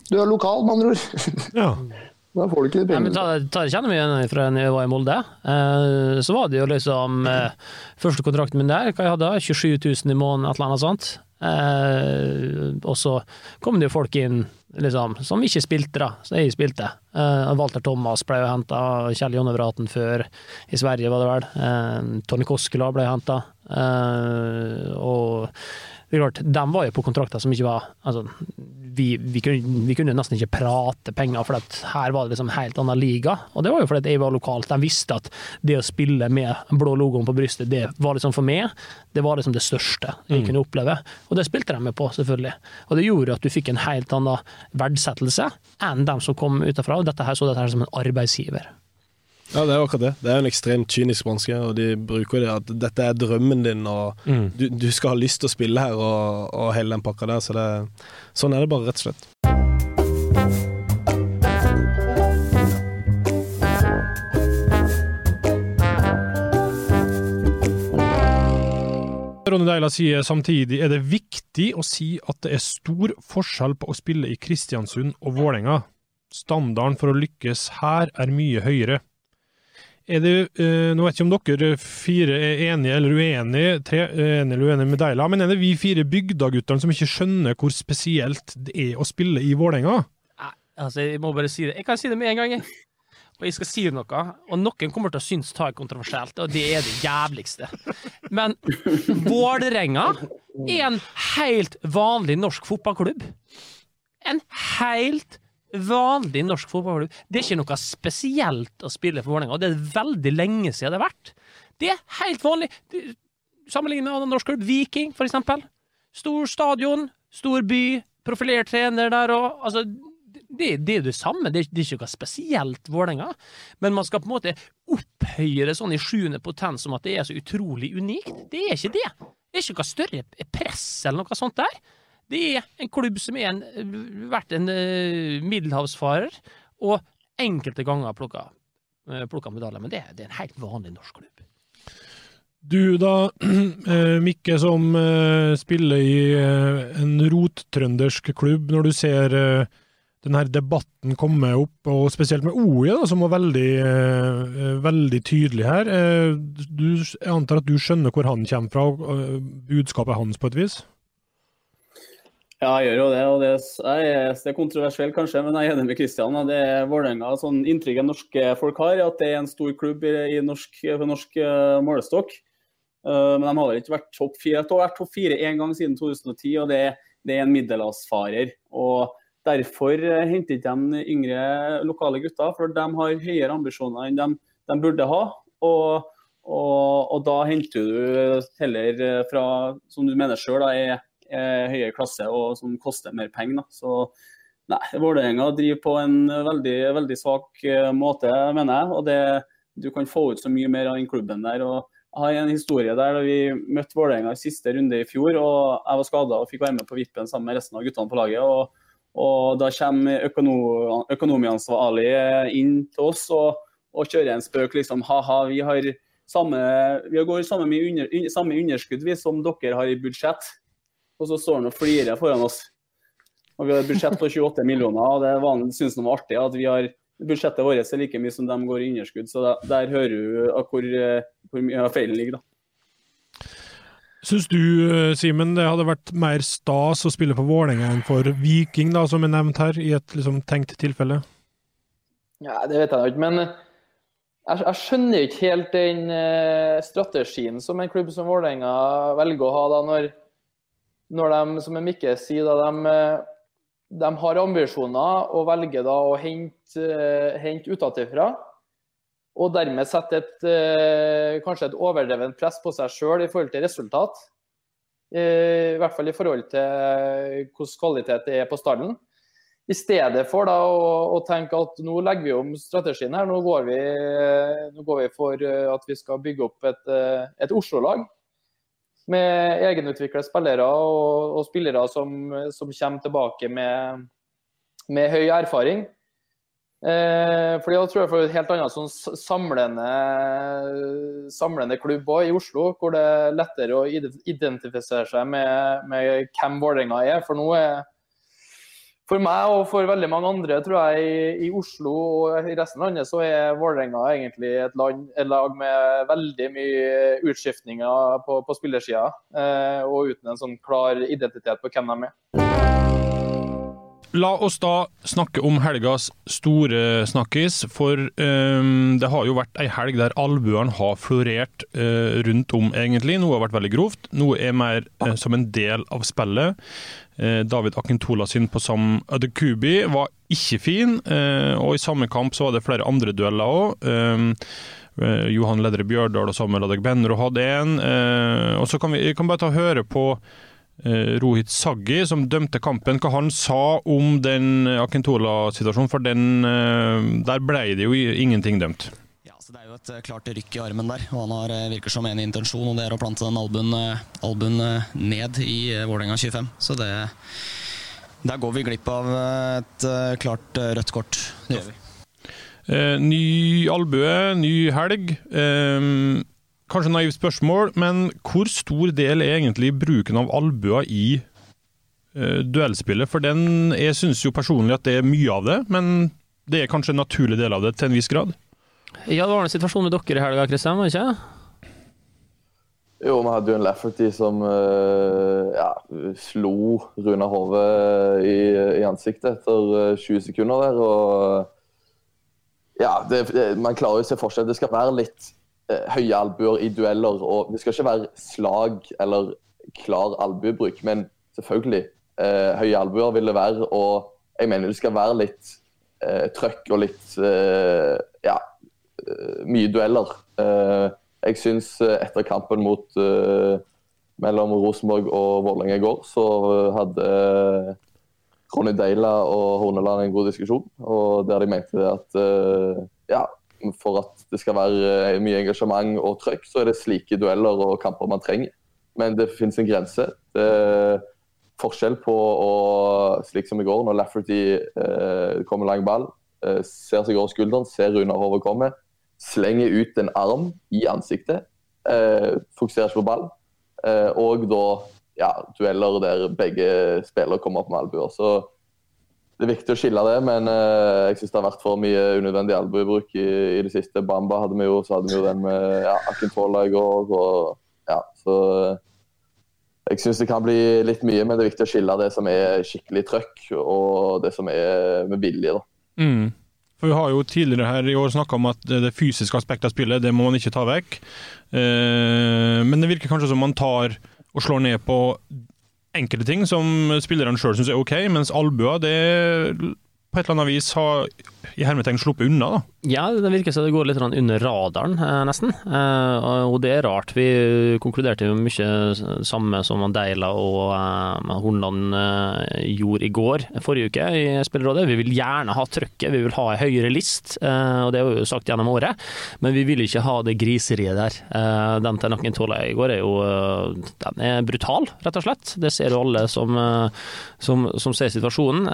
S17: du er lokal, med andre ord.
S7: Ja.
S17: Da får du ikke de
S2: Ja, men
S17: pengene.
S2: ta, ta det kjenner meg igjen fra da jeg var i Molde. Eh, så var det jo liksom eh, Første kontrakten min der, hva jeg hadde 27 000 i måneden, et eller annet sånt. Eh, og så kom det jo folk inn liksom, som ikke spilte, da. Så jeg spilte. Eh, Walter Thomas ble jo henta, Kjell Jonne Vraten før, i Sverige var det vel. Eh, Tony Koskela ble henta. Eh, og det er klart, de var jo på kontrakter som ikke var altså, vi, vi, kunne, vi kunne nesten ikke prate penger, for at her var det liksom helt annen liga. Og det var jo fordi jeg var lokalt. De visste at det å spille med blå logoen på brystet, det var liksom for meg, det var liksom det største jeg
S7: Mm.
S2: kunne oppleve. Og det spilte de med på, selvfølgelig. Og det gjorde at du fikk en helt annen verdsettelse enn dem som kom utenfra. Og dette her så dette her som en arbeidsgiver.
S16: Ja, det er akkurat det. Det er en ekstremt kynisk bransje, og de bruker det at dette er drømmen din, og
S7: Mm.
S16: du, du skal ha lyst til å spille her, og, og hele den pakka der. Så det, sånn er det bare, rett og slett.
S7: Ronny Deila sier samtidig er det viktig å si at det er stor forskjell på å spille i Kristiansund og Vålerenga. Standarden for å lykkes her er mye høyere. Er det, eh, nå vet jeg ikke om dere fire er enige eller uenige, tre er enige eller uenige med Deila, men er det vi fire bygdaguttene som ikke skjønner hvor spesielt det er å spille i Vålerenga?
S2: Altså, jeg må bare si det. Jeg kan si det med en gang, jeg. Og jeg skal si noe, og noen kommer til å synes det er kontroversielt, og det er det jævligste. Men Vålerenga er en helt vanlig norsk fotballklubb. En helt vanlig norsk fotballklubb. Det er ikke noe spesielt å spille for Vålerenga, og det er veldig lenge siden det har vært. Det er helt vanlig. Sammenlignet med annen norsk klubb, Viking for eksempel. Stor stadion, stor by, profilert trener der og altså, det, det er det samme, det det er ikke noe spesielt Vålerenga. Men man skal på en måte opphøye det sånn i sjuende potens som at det er så utrolig unikt. Det er ikke det. Det er ikke noe større press eller noe sånt der. Det er en klubb som en, vært en uh, middelhavsfarer, og enkelte ganger plukka, uh, plukka medaljer. Men det, det er en helt vanlig norsk klubb.
S7: Du da, eh, Mikke, som eh, spiller i eh, en rottrøndersk klubb, når du ser eh, denne debatten komme opp, og spesielt med OE, som var veldig, eh, veldig tydelig her. Eh, du, jeg antar at du skjønner hvor han kommer fra, og eh, budskapet hans på et vis?
S10: Ja, jeg gjør jo det. og Det er, det er kontroversielt kanskje, men jeg er enig med Kristian. Det er Vålerenga, sånn Inntrykket norske folk har, at det er en stor klubb i, i norsk, norsk uh, målestokk. Uh, men de har ikke vært topp fire. De har vært topp fire én gang siden 2010, og det, det er en middelhavsfarer. Derfor uh, henter ikke de yngre lokale gutter, for de har høyere ambisjoner enn de, de burde ha. Og, og, og, da henter du heller fra, som du mener sjøl, er høyere klasse og som koster mer penger. Så nei, Vålerenga driver på en veldig, veldig svak måte, mener jeg. Og det, du kan få ut så mye mer av den klubben der. og Jeg har en historie der da vi møtte Vålerenga i siste runde i fjor. og Jeg var skada og fikk være med på vippen sammen med resten av guttene på laget. og, og Da kommer økono, økonomiansvarlig inn til oss og, og kjører en spøk. liksom, Ha-ha, vi har samme, vi går samme, under, samme underskudd vi som dere har i budsjett. Og så står han og flirer foran oss. Og Vi har et budsjett på 28 millioner, og det syns han var artig at vi har budsjettet vårt er like mye som de går i underskudd. Så der, der hører du hvor, uh, hvor mye av feilen ligger. da.
S7: Syns du, eh, Simen, det hadde vært mer stas å spille for Vålerenga enn for Viking, da, som er nevnt her, i et liksom, tenkt tilfelle?
S19: Ja, Det vet jeg ikke, men jeg, jeg skjønner ikke helt den eh, strategien som en klubb som Vålerenga velger å ha da, når, når de, som Mikke sier, da, de, eh, de har ambisjoner og velger da å hente, eh, hente utenfra. Og dermed sette et, eh, kanskje et overdrevent press på seg sjøl i forhold til resultat. I hvert fall i forhold til hvordan kvalitet det er på stallen. I stedet for da å, å tenke at nå legger vi om strategien her. Nå går vi, nå går vi for at vi skal bygge opp et, et Oslo-lag. Med egenutviklede spillere og, og spillere som, som kommer tilbake med, med høy erfaring. Eh, fordi da tror jeg får et helt annet sånn samlende, samlende klubb i Oslo, hvor det er lettere å identifisere seg med, med hvem Vålerenga er. For nå er for meg og for veldig mange andre, tror jeg, i, Oslo og i resten av landet, så er Vålerenga egentlig et, land, et lag med veldig mye utskiftninger på, på spillersida. Eh, og uten en sånn klar identitet på hvem de er.
S7: La oss da snakke om helgas store snakkis, for um, det har jo vært ei helg der albuene har florert uh, rundt om, egentlig. Noe har vært veldig grovt, noe er mer uh, som en del av spillet. Eh, David Akintola sin på Sam Adekubi var ikke fin, og i samme kamp så var det flere andre dueller òg. Johan Ledre Bjørdal og Samuel Adegbenro hadde en. og så kan vi kan bare ta høre på Rohit Saggi, som dømte kampen, hva han sa om den Akintola-situasjonen, for den, eh, der ble det jo ingenting dømt.
S20: Så Det er jo et eh, klart rykk i armen der, og han har eh, virker som en intensjon, og det er å plante den albuen, eh, albuen eh, ned i eh, Vålerenga 25. Så det Der går vi glipp av eh, et eh, klart eh, rødt kort. Det gjør vi.
S7: Eh, ny albue, ny helg. Eh, kanskje naivt spørsmål, men hvor stor del er egentlig bruken av albuer i uh, duellspillet? For den, jeg syns jo personlig at det er mye av det, men det er kanskje en naturlig del av det til en viss grad?
S2: Ja, det var en situasjon med dere i helga, Kristian, var det ikke?
S21: Jo, vi hadde jo en Lafferty som uh, ja, slo Runa Hove i, i ansiktet etter eh, 20 sekunder der. Og ja, det, det, man klarer jo å se forskjell. Det skal være litt eh, høye albuer i dueller. og Det skal ikke være slag eller klar albuebruk, men selvfølgelig. Eh, høye albuer vil det være. Og jeg mener det skal være litt eh, trøkk og litt eh, ja, eh, mye dueller. Eh, jeg syns eh, etter kampen mot eh, mellom Rosenborg og Vålerenga i går, så eh, hadde eh, Ronny Deila og Horneland en god diskusjon. og Der de mente at eh, ja, for at det skal være eh, mye engasjement og trøkk, så er det slike dueller og kamper man trenger. Men det finnes en grense. Det er forskjell på å, slik som i går, når Lafferty eh, kommer lang ball, eh, ser seg over skulderen, ser Runar Hove komme, slenger ut en arm i ansiktet, eh, fokuserer ikke på ball, eh, og da ja, dueller der begge spillere kommer opp med albuer. Det er viktig å skille det, men uh, jeg syns det har vært for mye unødvendig albuebruk i, i det siste. Bamba hadde vi jo, så hadde vi jo den med ja, Akintola i går. og ja, så jeg syns det kan bli litt mye, men det er viktig å skille det som er skikkelig trøkk, og det som er med vilje.
S7: Mm. For Vi har jo tidligere her i år snakka om at det fysiske aspektet av spillet det må man ikke ta vekk. Uh, men det virker kanskje som man tar og slår ned på enkelte ting som spillerne sjøl syns er OK, mens albuer det på et eller annet vis har i hermetegn sluppet unna. da.
S2: Ja, det virker som det går litt under radaren, eh, nesten. Eh, og det er rart. Vi konkluderte jo mye samme som Deila og eh, Hornland gjorde i går, forrige uke, i spillerrådet. Vi vil gjerne ha trøkket, vi vil ha ei høyere list, og det har vi jo sagt gjennom året. Men vi vil ikke ha det griseriet der. Den til Nakken Tola i går er jo den er brutal, rett og slett. Det ser jo alle som, som, som ser situasjonen.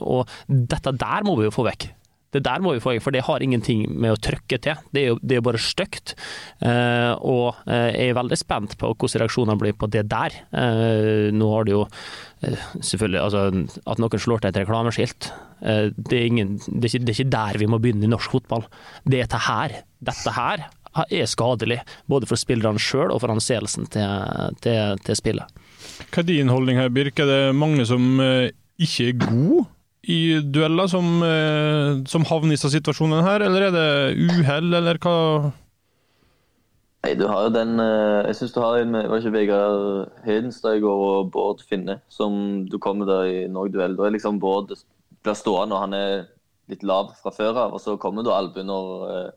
S2: Og dette der må vi jo få vekk. Det der må vi få, for det har ingenting med å trykke til. Det er jo, det er bare stygt. Uh, og uh, jeg er veldig spent på hvordan reaksjonene blir på det der. Uh, nå har det jo selvfølgelig altså, At noen slår til et reklameskilt, det er, ingen, det, er ikke, det, er ikke, der vi må begynne i norsk fotball. Det er dette her. Dette her er skadelig, både for spillerne sjøl og for anseelsen til, til, til spillet.
S7: Hva er din holdning her, Birk? Er det mange som ikke er gode i dueller som, eh, som havner i disse situasjonene her, eller er det uhell, eller hva?
S22: Nei, du har jo den eh, Jeg syns du har en var ikke Vegard går og Bård Finne som du kommer der i Norge duell. Da er liksom Bård blir stående og han er litt lav fra før av, og så kommer da albuen når eh,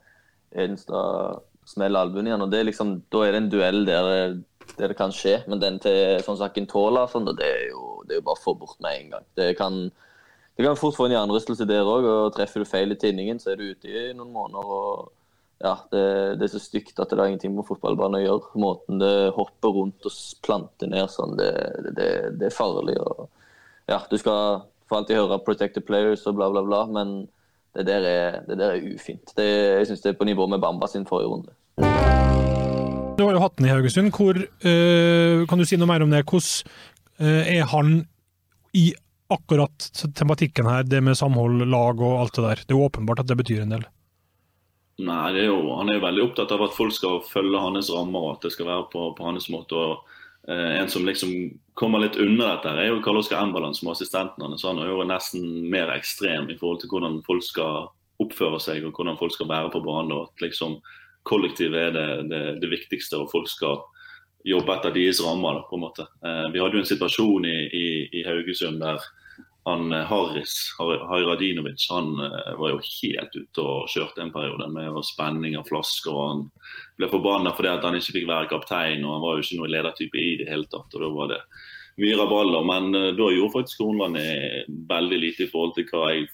S22: Hedenstad smeller albuen igjen. og det er liksom, Da er det en duell der, der det kan skje, men den til sånn som Akintola sånn, det, er jo, det er jo bare å få bort med en gang. Det kan det kan fort få en hjernerystelse der òg, og treffer du feil i tinningen, så er du ute i noen måneder. og ja, det, det, er så stygt at det har ingenting med fotballbanen å gjøre. Måten det hopper rundt og planter ned sånn, det, det, det er farlig. Og, ja, du skal for alltid høre 'protect players' og bla, bla, bla, men det der er, der er ufint. jeg syns det er på nivå med Bamba sin forrige runde.
S7: Du har jo hatt den i Haugesund. Hvor, øh, kan du si noe mer om det? Hvordan øh, er han i akkurat tematikken her, det med samhold, lag og alt det der. Det er jo åpenbart at det betyr en del.
S23: Nei, er jo, Han er jo veldig opptatt av at folk skal følge hans rammer og at det skal være på, på hans måte. og eh, En som liksom kommer litt under dette, her, er jo Karl Oskar Embaland som assistenten hans. Han er jo nesten mer ekstrem i forhold til hvordan folk skal oppføre seg og hvordan folk skal være på banen. og at liksom Kollektivet er det, det, det viktigste, og folk skal jobbe etter deres rammer. på en måte. Eh, vi hadde jo en situasjon i, i, i Haugesund der han eh, Harris Hajradinovic han eh, var jo helt ute og kjørte en periode med spenning av flasker. og Han ble forbanna fordi han ikke fikk være kaptein, og han var jo ikke noen ledertype i det hele tatt. og da var det mye raballer, Men da gjorde faktisk Hornland veldig lite i forhold til hva jeg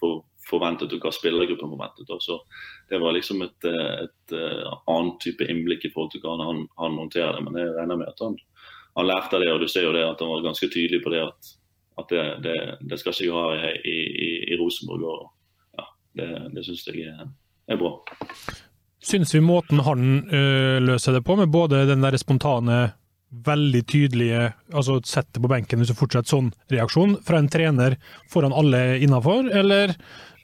S23: forventet og hva spillergruppen forventet. Så det var liksom et, et, et annet type innblikk i forhold til hvordan han, han håndterer det. Men jeg regner med at han, han lærte det, og du ser jo det at han var ganske tydelig på det at, at det, det, det, skal ikke jeg ha i, i, i Rosenborg. og ja, Det, det syns jeg er, er bra.
S7: Syns vi måten han ø, løser det på, med både den der spontane veldig tydelige altså sette på benken hvis du fortsetter sånn reaksjon fra en trener foran alle innafor, eller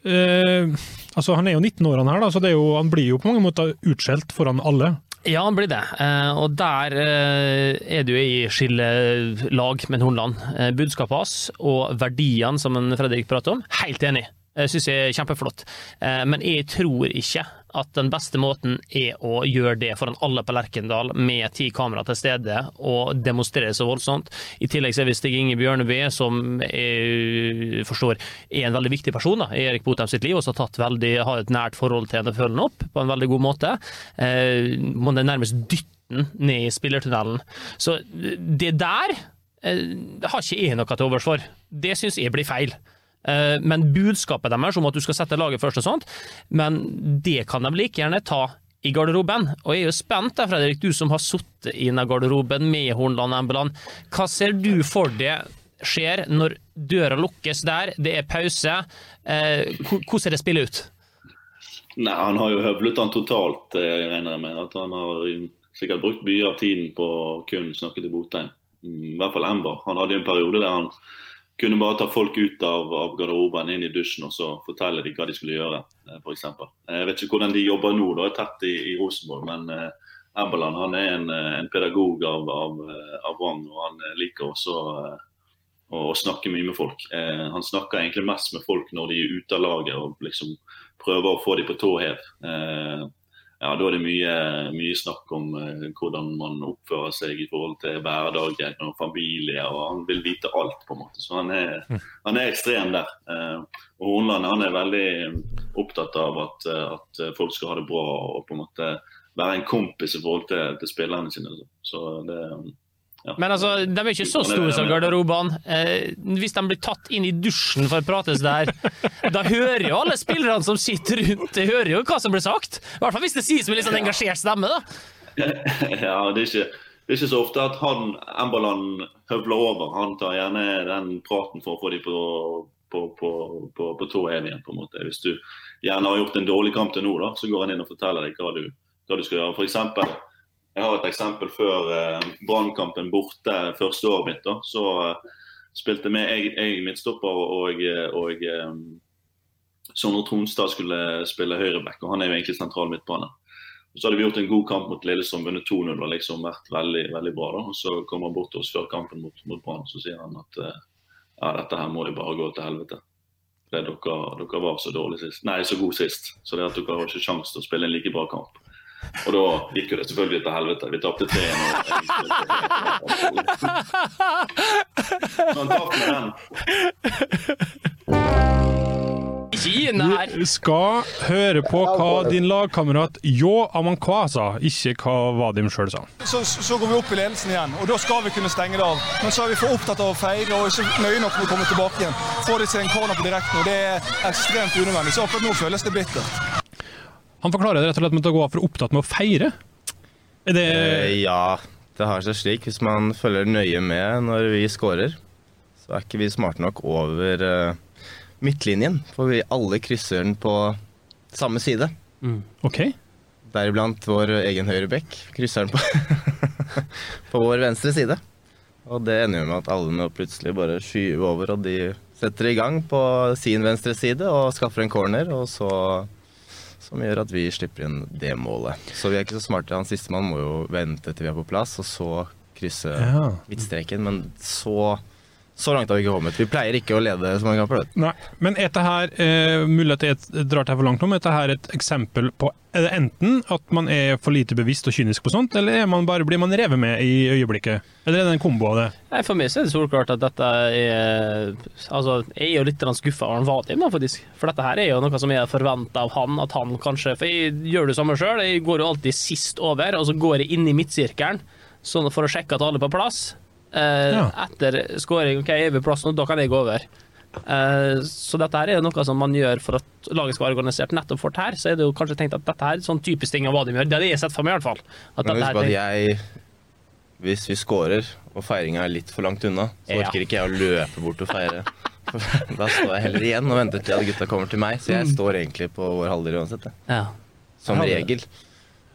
S7: eh, altså Han er jo 19-årene her, da, så jo, han blir jo på mange måter utskjelt foran alle.
S2: Ja, han blir det. Eh, og der eh, er det jo i skillelag med Hornland. Eh, budskapet hans og verdiene som Fredrik prater om, helt enig. Syns jeg er kjempeflott. Men jeg tror ikke at den beste måten er å gjøre det foran alle på Lerkendal med ti kamera til stede og demonstrere så voldsomt. I tillegg så er vi Stig Inge Bjørneby, som jeg forstår er en veldig viktig person da, i Erik Botheim sitt liv, og som har, veldig, har et nært forhold til henne og følger henne opp på en veldig god måte. Eh, må det nærmest dytten ned i spillertunnelen. Så det der eh, har ikke jeg noe til overs for. Det syns jeg blir feil. Eh, men budskapet deres om at du skal sette laget først og sånt, men det kan de like gjerne ta i garderoben. Og jeg er jo spent, der, Fredrik, du som har sittet i garderoben med Hornland Embeland. Hva ser du for deg skjer når døra lukkes der, det er pause? Eh, hvordan ser det spillet ut?
S23: Nei, Han har jo høvlet han totalt, eh, jeg regner med. At han har sikkert brukt mye av tiden på kun snakke til Botheim. I hvert fall Ember. Han hadde en periode der han kunne bare ta folk ut av, av garderoben, inn i dusjen og så fortelle de hva de skulle gjøre. f.eks. jeg vet ikke hvordan de jobber nå, da, tett i, i Rosenborg. Men eh, Embeland han er en, eh, en pedagog av, av, eh, av, rang, og han liker også eh, å, å, snakke mye med folk. Eh, han snakker egentlig mest med folk når de er ute av laget og liksom prøver å få dem på tå hev. Ja, da er det mye, mye snakk om eh, hvordan man oppfører seg i forhold til hverdagen og familie. og Han vil vite alt, på en måte. Så han er, han er ekstrem der. Eh, og Hornland han er veldig opptatt av at, eh, at folk skal ha det bra og på en måte være en kompis i forhold til, til spillerne sine. Så det, ja.
S2: Men altså, de er ikke så store som garderobene. Eh, hvis de blir tatt inn i dusjen for å prates der, da hører jo alle spillerne som sitter rundt, de hører jo hva som blir sagt. I hvert fall hvis det sies med litt sånn engasjert stemme, da.
S23: ja, det er, ikke, det er ikke så ofte at han Embaland høvler over. Han tar gjerne den praten for å få dem på, på, på, på, på tå hev igjen. på en måte. Hvis du gjerne har gjort en dårlig kamp til nå, da, så går han inn og forteller deg hva du, hva du skal gjøre. For eksempel, jeg har et eksempel før eh, Brannkampen borte første året mitt. da, Så eh, spilte med jeg, jeg midtstopper og, og eh, Sondre Tronstad skulle spille høyreback, og han er jo egentlig sentral midtbane. Så hadde vi gjort en god kamp mot Lillestrøm, vunnet 2-0 og liksom vært veldig veldig bra. da, og Så kommer han bort til oss før kampen mot, mot Brann så sier han at eh, ja, dette her må jo bare gå til helvete. Det dere, dere var så dårlig sist. Nei, så god sist. Så det at dere har ikke sjanse til å spille en like bra kamp. Og da gikk jo det selvfølgelig til helvete. Vi tapte 3-1. Men takk for den.
S24: Du skal høre på hva din lagkamerat Yo Amankwasa, ikke hva Vadim sjøl sa.
S25: Så, så går vi opp i ledelsen igjen, og da skal vi kunne stenge det av. Men så er vi for opptatt av å feire og ikke nøye nok med å komme tilbake igjen. Får de seg en corner på direkten, og det er ekstremt unødvendig. Så akkurat nå føles det bittert.
S24: Han forklarer det rett og slett med at å gå for opptatt med å feire. Er det
S11: Eh, ja, det har seg slik. Hvis man følger nøye med når vi scorer, så er ikke vi smarte nok over eh, midtlinjen. For vi alle krysser den på samme side.
S24: OK.
S11: Deriblant vår egen høyre bekk krysser den på, på vår venstre side. Og det ender jo med at alle nå plutselig bare skyver over, og de setter i gang på sin venstre side og skaffer en corner, og så som gjør at vi slipper inn det målet. Så vi er ikke så smarte. Han sistemann må jo vente til vi er på plass, og så krysse
S24: Ja.
S11: midtstreken. Men så, så langt har vi ikke kommet. Vi pleier ikke å lede så mange kamper.
S24: Nei, men er her, eh, mulig at jeg drar til her for langt nå, men er her et eksempel på er det enten at man er for lite bevisst og kynisk på sånt, eller er man bare, blir man revet med i øyeblikket? Eller er det en kombo av det?
S2: Nei, For meg så er det solklart at dette er Altså, jeg er jo litt skuffa over han Vadim, da, faktisk. For dette her er jo noe som jeg forventer av han, at han kanskje For jeg gjør det samme sjøl. Jeg går jo alltid sist over, og så går jeg inn i midtsirkelen sånn for å sjekke at alle er på plass. Eh,
S24: Ja.
S2: Etter scoring, OK, er vi på plass nå, da kan jeg gå over. Eh, så dette her er jo noe som man gjør for at laget skal være organisert. Nettopp for her, så er det jo kanskje tenkt at dette her er sånn typisk ting av hva de gjør. Det det jeg har sett for meg, i hvert fall. At
S11: Men husk at jeg Hvis vi scorer, og feiringa er litt for langt unna, så
S2: Ja.
S11: orker ikke jeg å løpe bort og feire. Da står jeg heller igjen og venter til at gutta kommer til meg. Så jeg
S2: Mm.
S11: står egentlig på vår halvdel uansett.
S2: Ja.
S11: Som regel.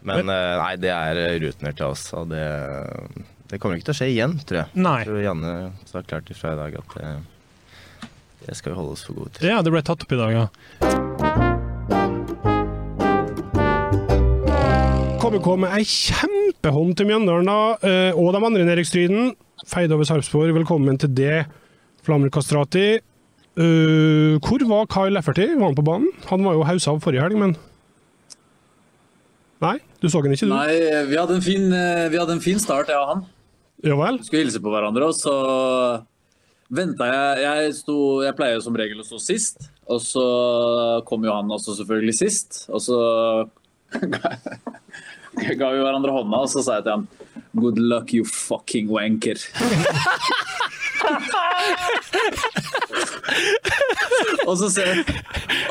S11: Men eh, nei, det er rutinert til oss, og det, det kommer ikke til å skje igjen, tror jeg.
S24: Nei.
S11: Jeg tror Janne sa klart ifra i dag at det, det skal vi holde oss for gode til.
S24: Ja, det ble tatt opp i dag, ja.
S7: KBK med ei kjempehånd til Mjøndalen da, eh, og de andre nedrykksstriden. Feide over Sarpsborg, velkommen til det, Flamur Kastrati. Uh, hvor var Kyle Lefferty? Var han på banen? Han var jo hausa av forrige helg, men Nei, du så han ikke, du?
S15: Nei, vi hadde en fin, eh, vi hadde en fin start, jeg og han.
S7: Ja vel?
S15: Skulle hilse på hverandre, og så venta jeg Jeg, sto, jeg pleier som regel å stå sist, og så kom jo han også selvfølgelig sist. Og så ga vi hverandre hånda, og så sa jeg til han Good luck, you fucking wanker. og så ser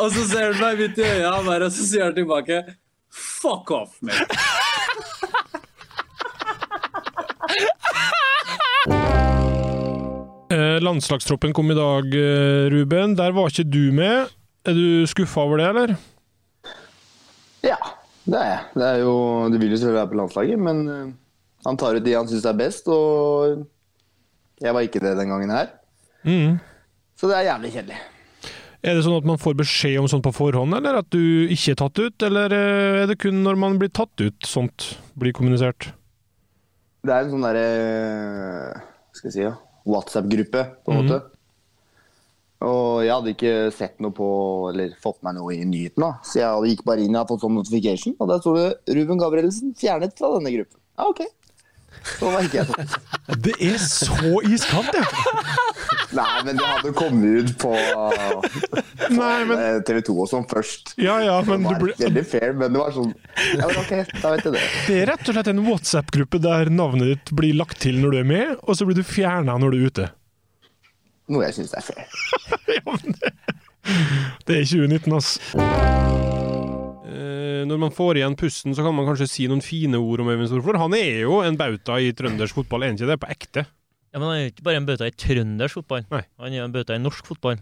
S15: og så ser han meg midt i øya, og så sier han tilbake Fuck off, mate.
S7: Landslagstroppen kom i dag, eh, Ruben. Der var ikke du med. Er du skuffa over det, eller?
S17: Ja, det er jeg. Det er jo, du vil jo selvfølgelig være på landslaget, men eh, han tar ut de han syns er best, og jeg var ikke det den gangen her.
S7: Mm.
S17: Så det er jævlig kjedelig.
S7: Er det sånn at man får beskjed om sånt på forhånd, eller at du ikke er tatt ut? Eller eh, er det kun når man blir tatt ut sånt blir kommunisert?
S17: Det er en sånn derre skal jeg si, ja? WhatsApp-gruppe, på en
S7: mm.
S17: måte. Og jeg hadde ikke sett noe på, eller fått meg noe i nyhetene, så jeg gikk bare inn og hadde fått sånn notification, og der sto det Ruben Gabrielsen fjernet fra denne gruppen. Ja, ok.
S24: Det er så iskaldt, ja!
S17: Nei, men det hadde kommet ut på,
S24: Nei, men...
S17: TV 2 og sånn først.
S24: Ja, ja, men
S17: det
S24: du
S17: var
S24: ble-
S17: veldig fair, men det var sånn Ja, men ok, da vet jeg det.
S24: Det er rett og slett en WhatsApp-gruppe der navnet ditt blir lagt til når du er med, og så blir du fjerna når du er ute.
S17: Noe jeg syns er fair.
S24: Det er 2019, ass. Eh, Når man får igjen pusten, så kan man kanskje si noen fine ord om Øyvind Storflor. Han er jo en bauta i trøndersk fotball, er han ikke det? På ekte.
S9: Ja, men Han er jo ikke bare en bauta i trøndersk fotball, han er en bauta i norsk fotball.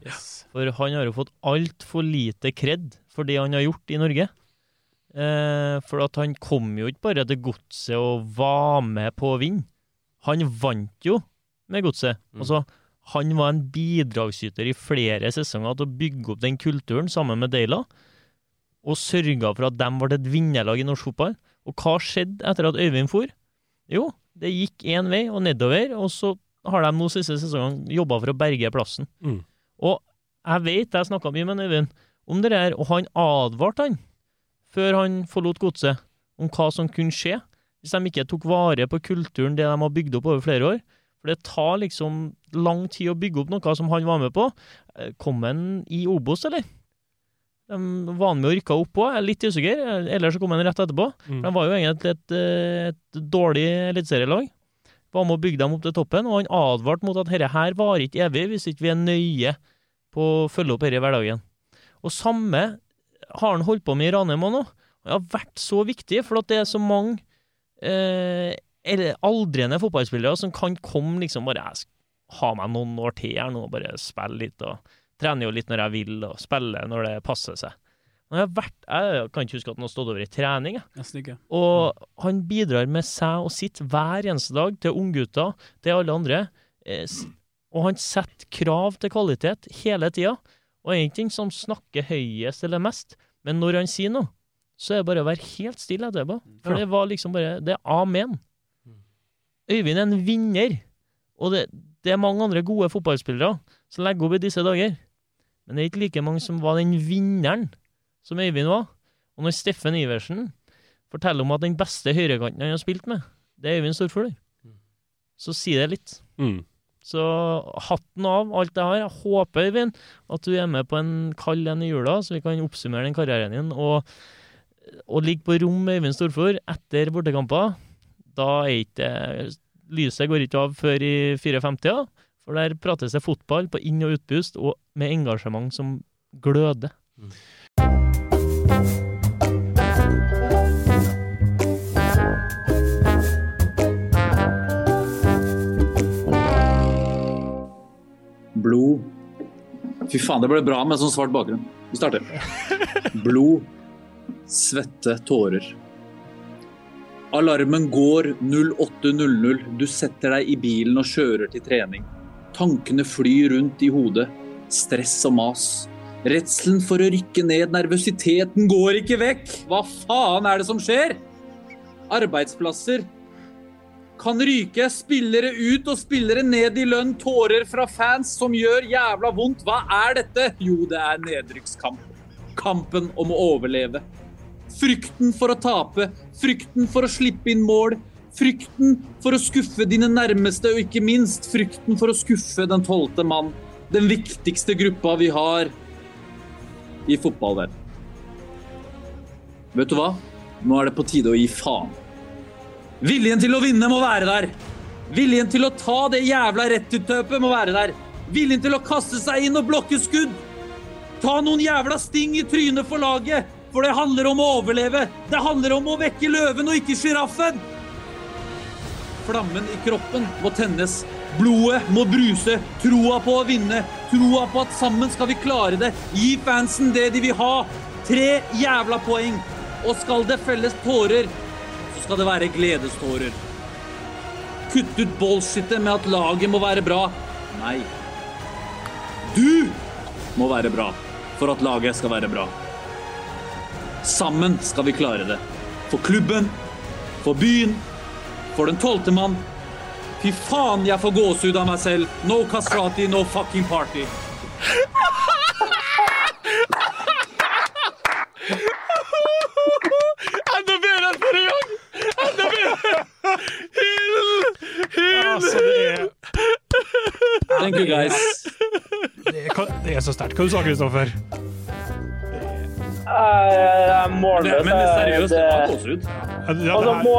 S9: For han har jo fått altfor lite kred for det han har gjort i Norge. Eh, for at han kom jo ikke bare til godset og var med på å vinne. Han vant jo med godset. Altså, han var en bidragsyter i flere sesonger til å bygge opp den kulturen sammen med Deila, og sørga for at de ble et vinnerlag i norsk fotball. Og hva skjedde etter at Øyvind for? Jo, det gikk én vei og nedover, og så har de nå siste sesongen jobba for å berge plassen.
S24: Mm.
S9: Og jeg vet, jeg snakka mye med Øyvind om det der, og han advarte han før han forlot godset, om hva som kunne skje hvis de ikke tok vare på kulturen det de har bygd opp over flere år. For det tar liksom lang tid å bygge opp noe som han var med på. Eh, Kom han i Obos, eller? De var han med og rykka opp er litt usikker. Ellers så kom han rett etterpå.
S24: Mm.
S9: De var jo egentlig et, et, et dårlig eliteserielag. Var med å bygge dem opp til toppen, og han advarte mot at dette her varer ikke evig hvis ikke vi er nøye på å følge opp dette i hverdagen. Og samme har han holdt på med i Ranheim òg nå. Det har vært så viktig, for at det er så mange eh, aldrende fotballspillere som kan komme liksom bare ha meg noen år til her nå, bare spille litt og trene jo litt når jeg vil, og spiller når det passer seg. Jeg, har vært, jeg kan ikke huske at han har stått over i trening. jeg. Og han bidrar med seg og sitt hver eneste dag til unggutter, til alle andre. Eh, Og han setter krav til kvalitet hele tida. Og er ikke den som snakker høyest eller mest, men når han sier noe, så er det bare å være helt stille etterpå. For det var liksom bare Det er amen. Øyvind er en vinner, og det, det er mange andre gode fotballspillere som legger opp i disse dager. Men det er ikke like mange som var den vinneren som Øyvind var. Og når Steffen Iversen forteller om at den beste høyrekanten han har spilt med, det er Øyvind Storfugler, så sier det litt.
S24: Mm.
S9: Så hatten av alt det her. Jeg håper, Øyvind, at du er med på en kald en i jula, så vi kan oppsummere den karrieren din. Og, og ligge på rom med Øyvind Storfugl etter bortekamper. Da er ikke Lyset går ikke av før i 54, for der prates det fotball på inn- og utpust, og med engasjement som gløder.
S15: Blod. Fy faen, det ble bra med sånn svart bakgrunn. Vi starter. Blod, svette, tårer. Alarmen går 08.00. Du setter deg i bilen og kjører til trening. Tankene flyr rundt i hodet. Stress og mas. Redselen for å rykke ned, nervøsiteten går ikke vekk. Hva faen er det som skjer? Arbeidsplasser kan ryke. Spillere ut og spillere ned i lønn. Tårer fra fans som gjør jævla vondt. Hva er dette? Jo, det er nedrykkskamp. Kampen om å overleve. Frykten for å tape. Frykten for å slippe inn mål. Frykten for å skuffe dine nærmeste, og ikke minst frykten for å skuffe den tolvte mann. Den viktigste gruppa vi har i fotballverden. Vet du hva? Nå er det på tide å gi faen. Viljen til å vinne må være der. Viljen til å ta det jævla returtøpet må være der. Viljen til å kaste seg inn og blokke skudd. Ta noen jævla sting i trynet for laget, for det handler om å overleve. Det handler om å vekke løven og ikke sjiraffen. Flammen i kroppen må tennes. Blodet må bruse. Troa på å vinne. Troa på at sammen skal vi klare det. Gi fansen det de vil ha. Tre jævla poeng. Og skal det felles tårer, så skal det være gledestårer. Kutt ut bullshitet med at laget må være bra. Nei. Du må være bra for at laget skal være bra. Sammen skal vi klare det. For klubben, for byen, for den tolvte mann. Fy faen, jeg får gåsehud av meg selv. No castrati, no fucking party. Enda bedre enn forrige gang! Enda bedre! Hyl! Hyl! Hyl! Thank you, guys.
S7: Det er, det er så sterkt. Hva du sa du, Kristoffer?
S5: Eh, jeg er målløs.
S7: Men seriøst, det var
S5: gåsehud. Altså, må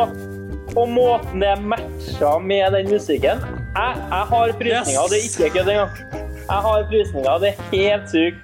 S5: og måten det matcha med den musikken Jeg, jeg har frysninger,
S15: Yes!
S5: det er ikke kødd engang. Jeg har frysninger, det er helt sykt.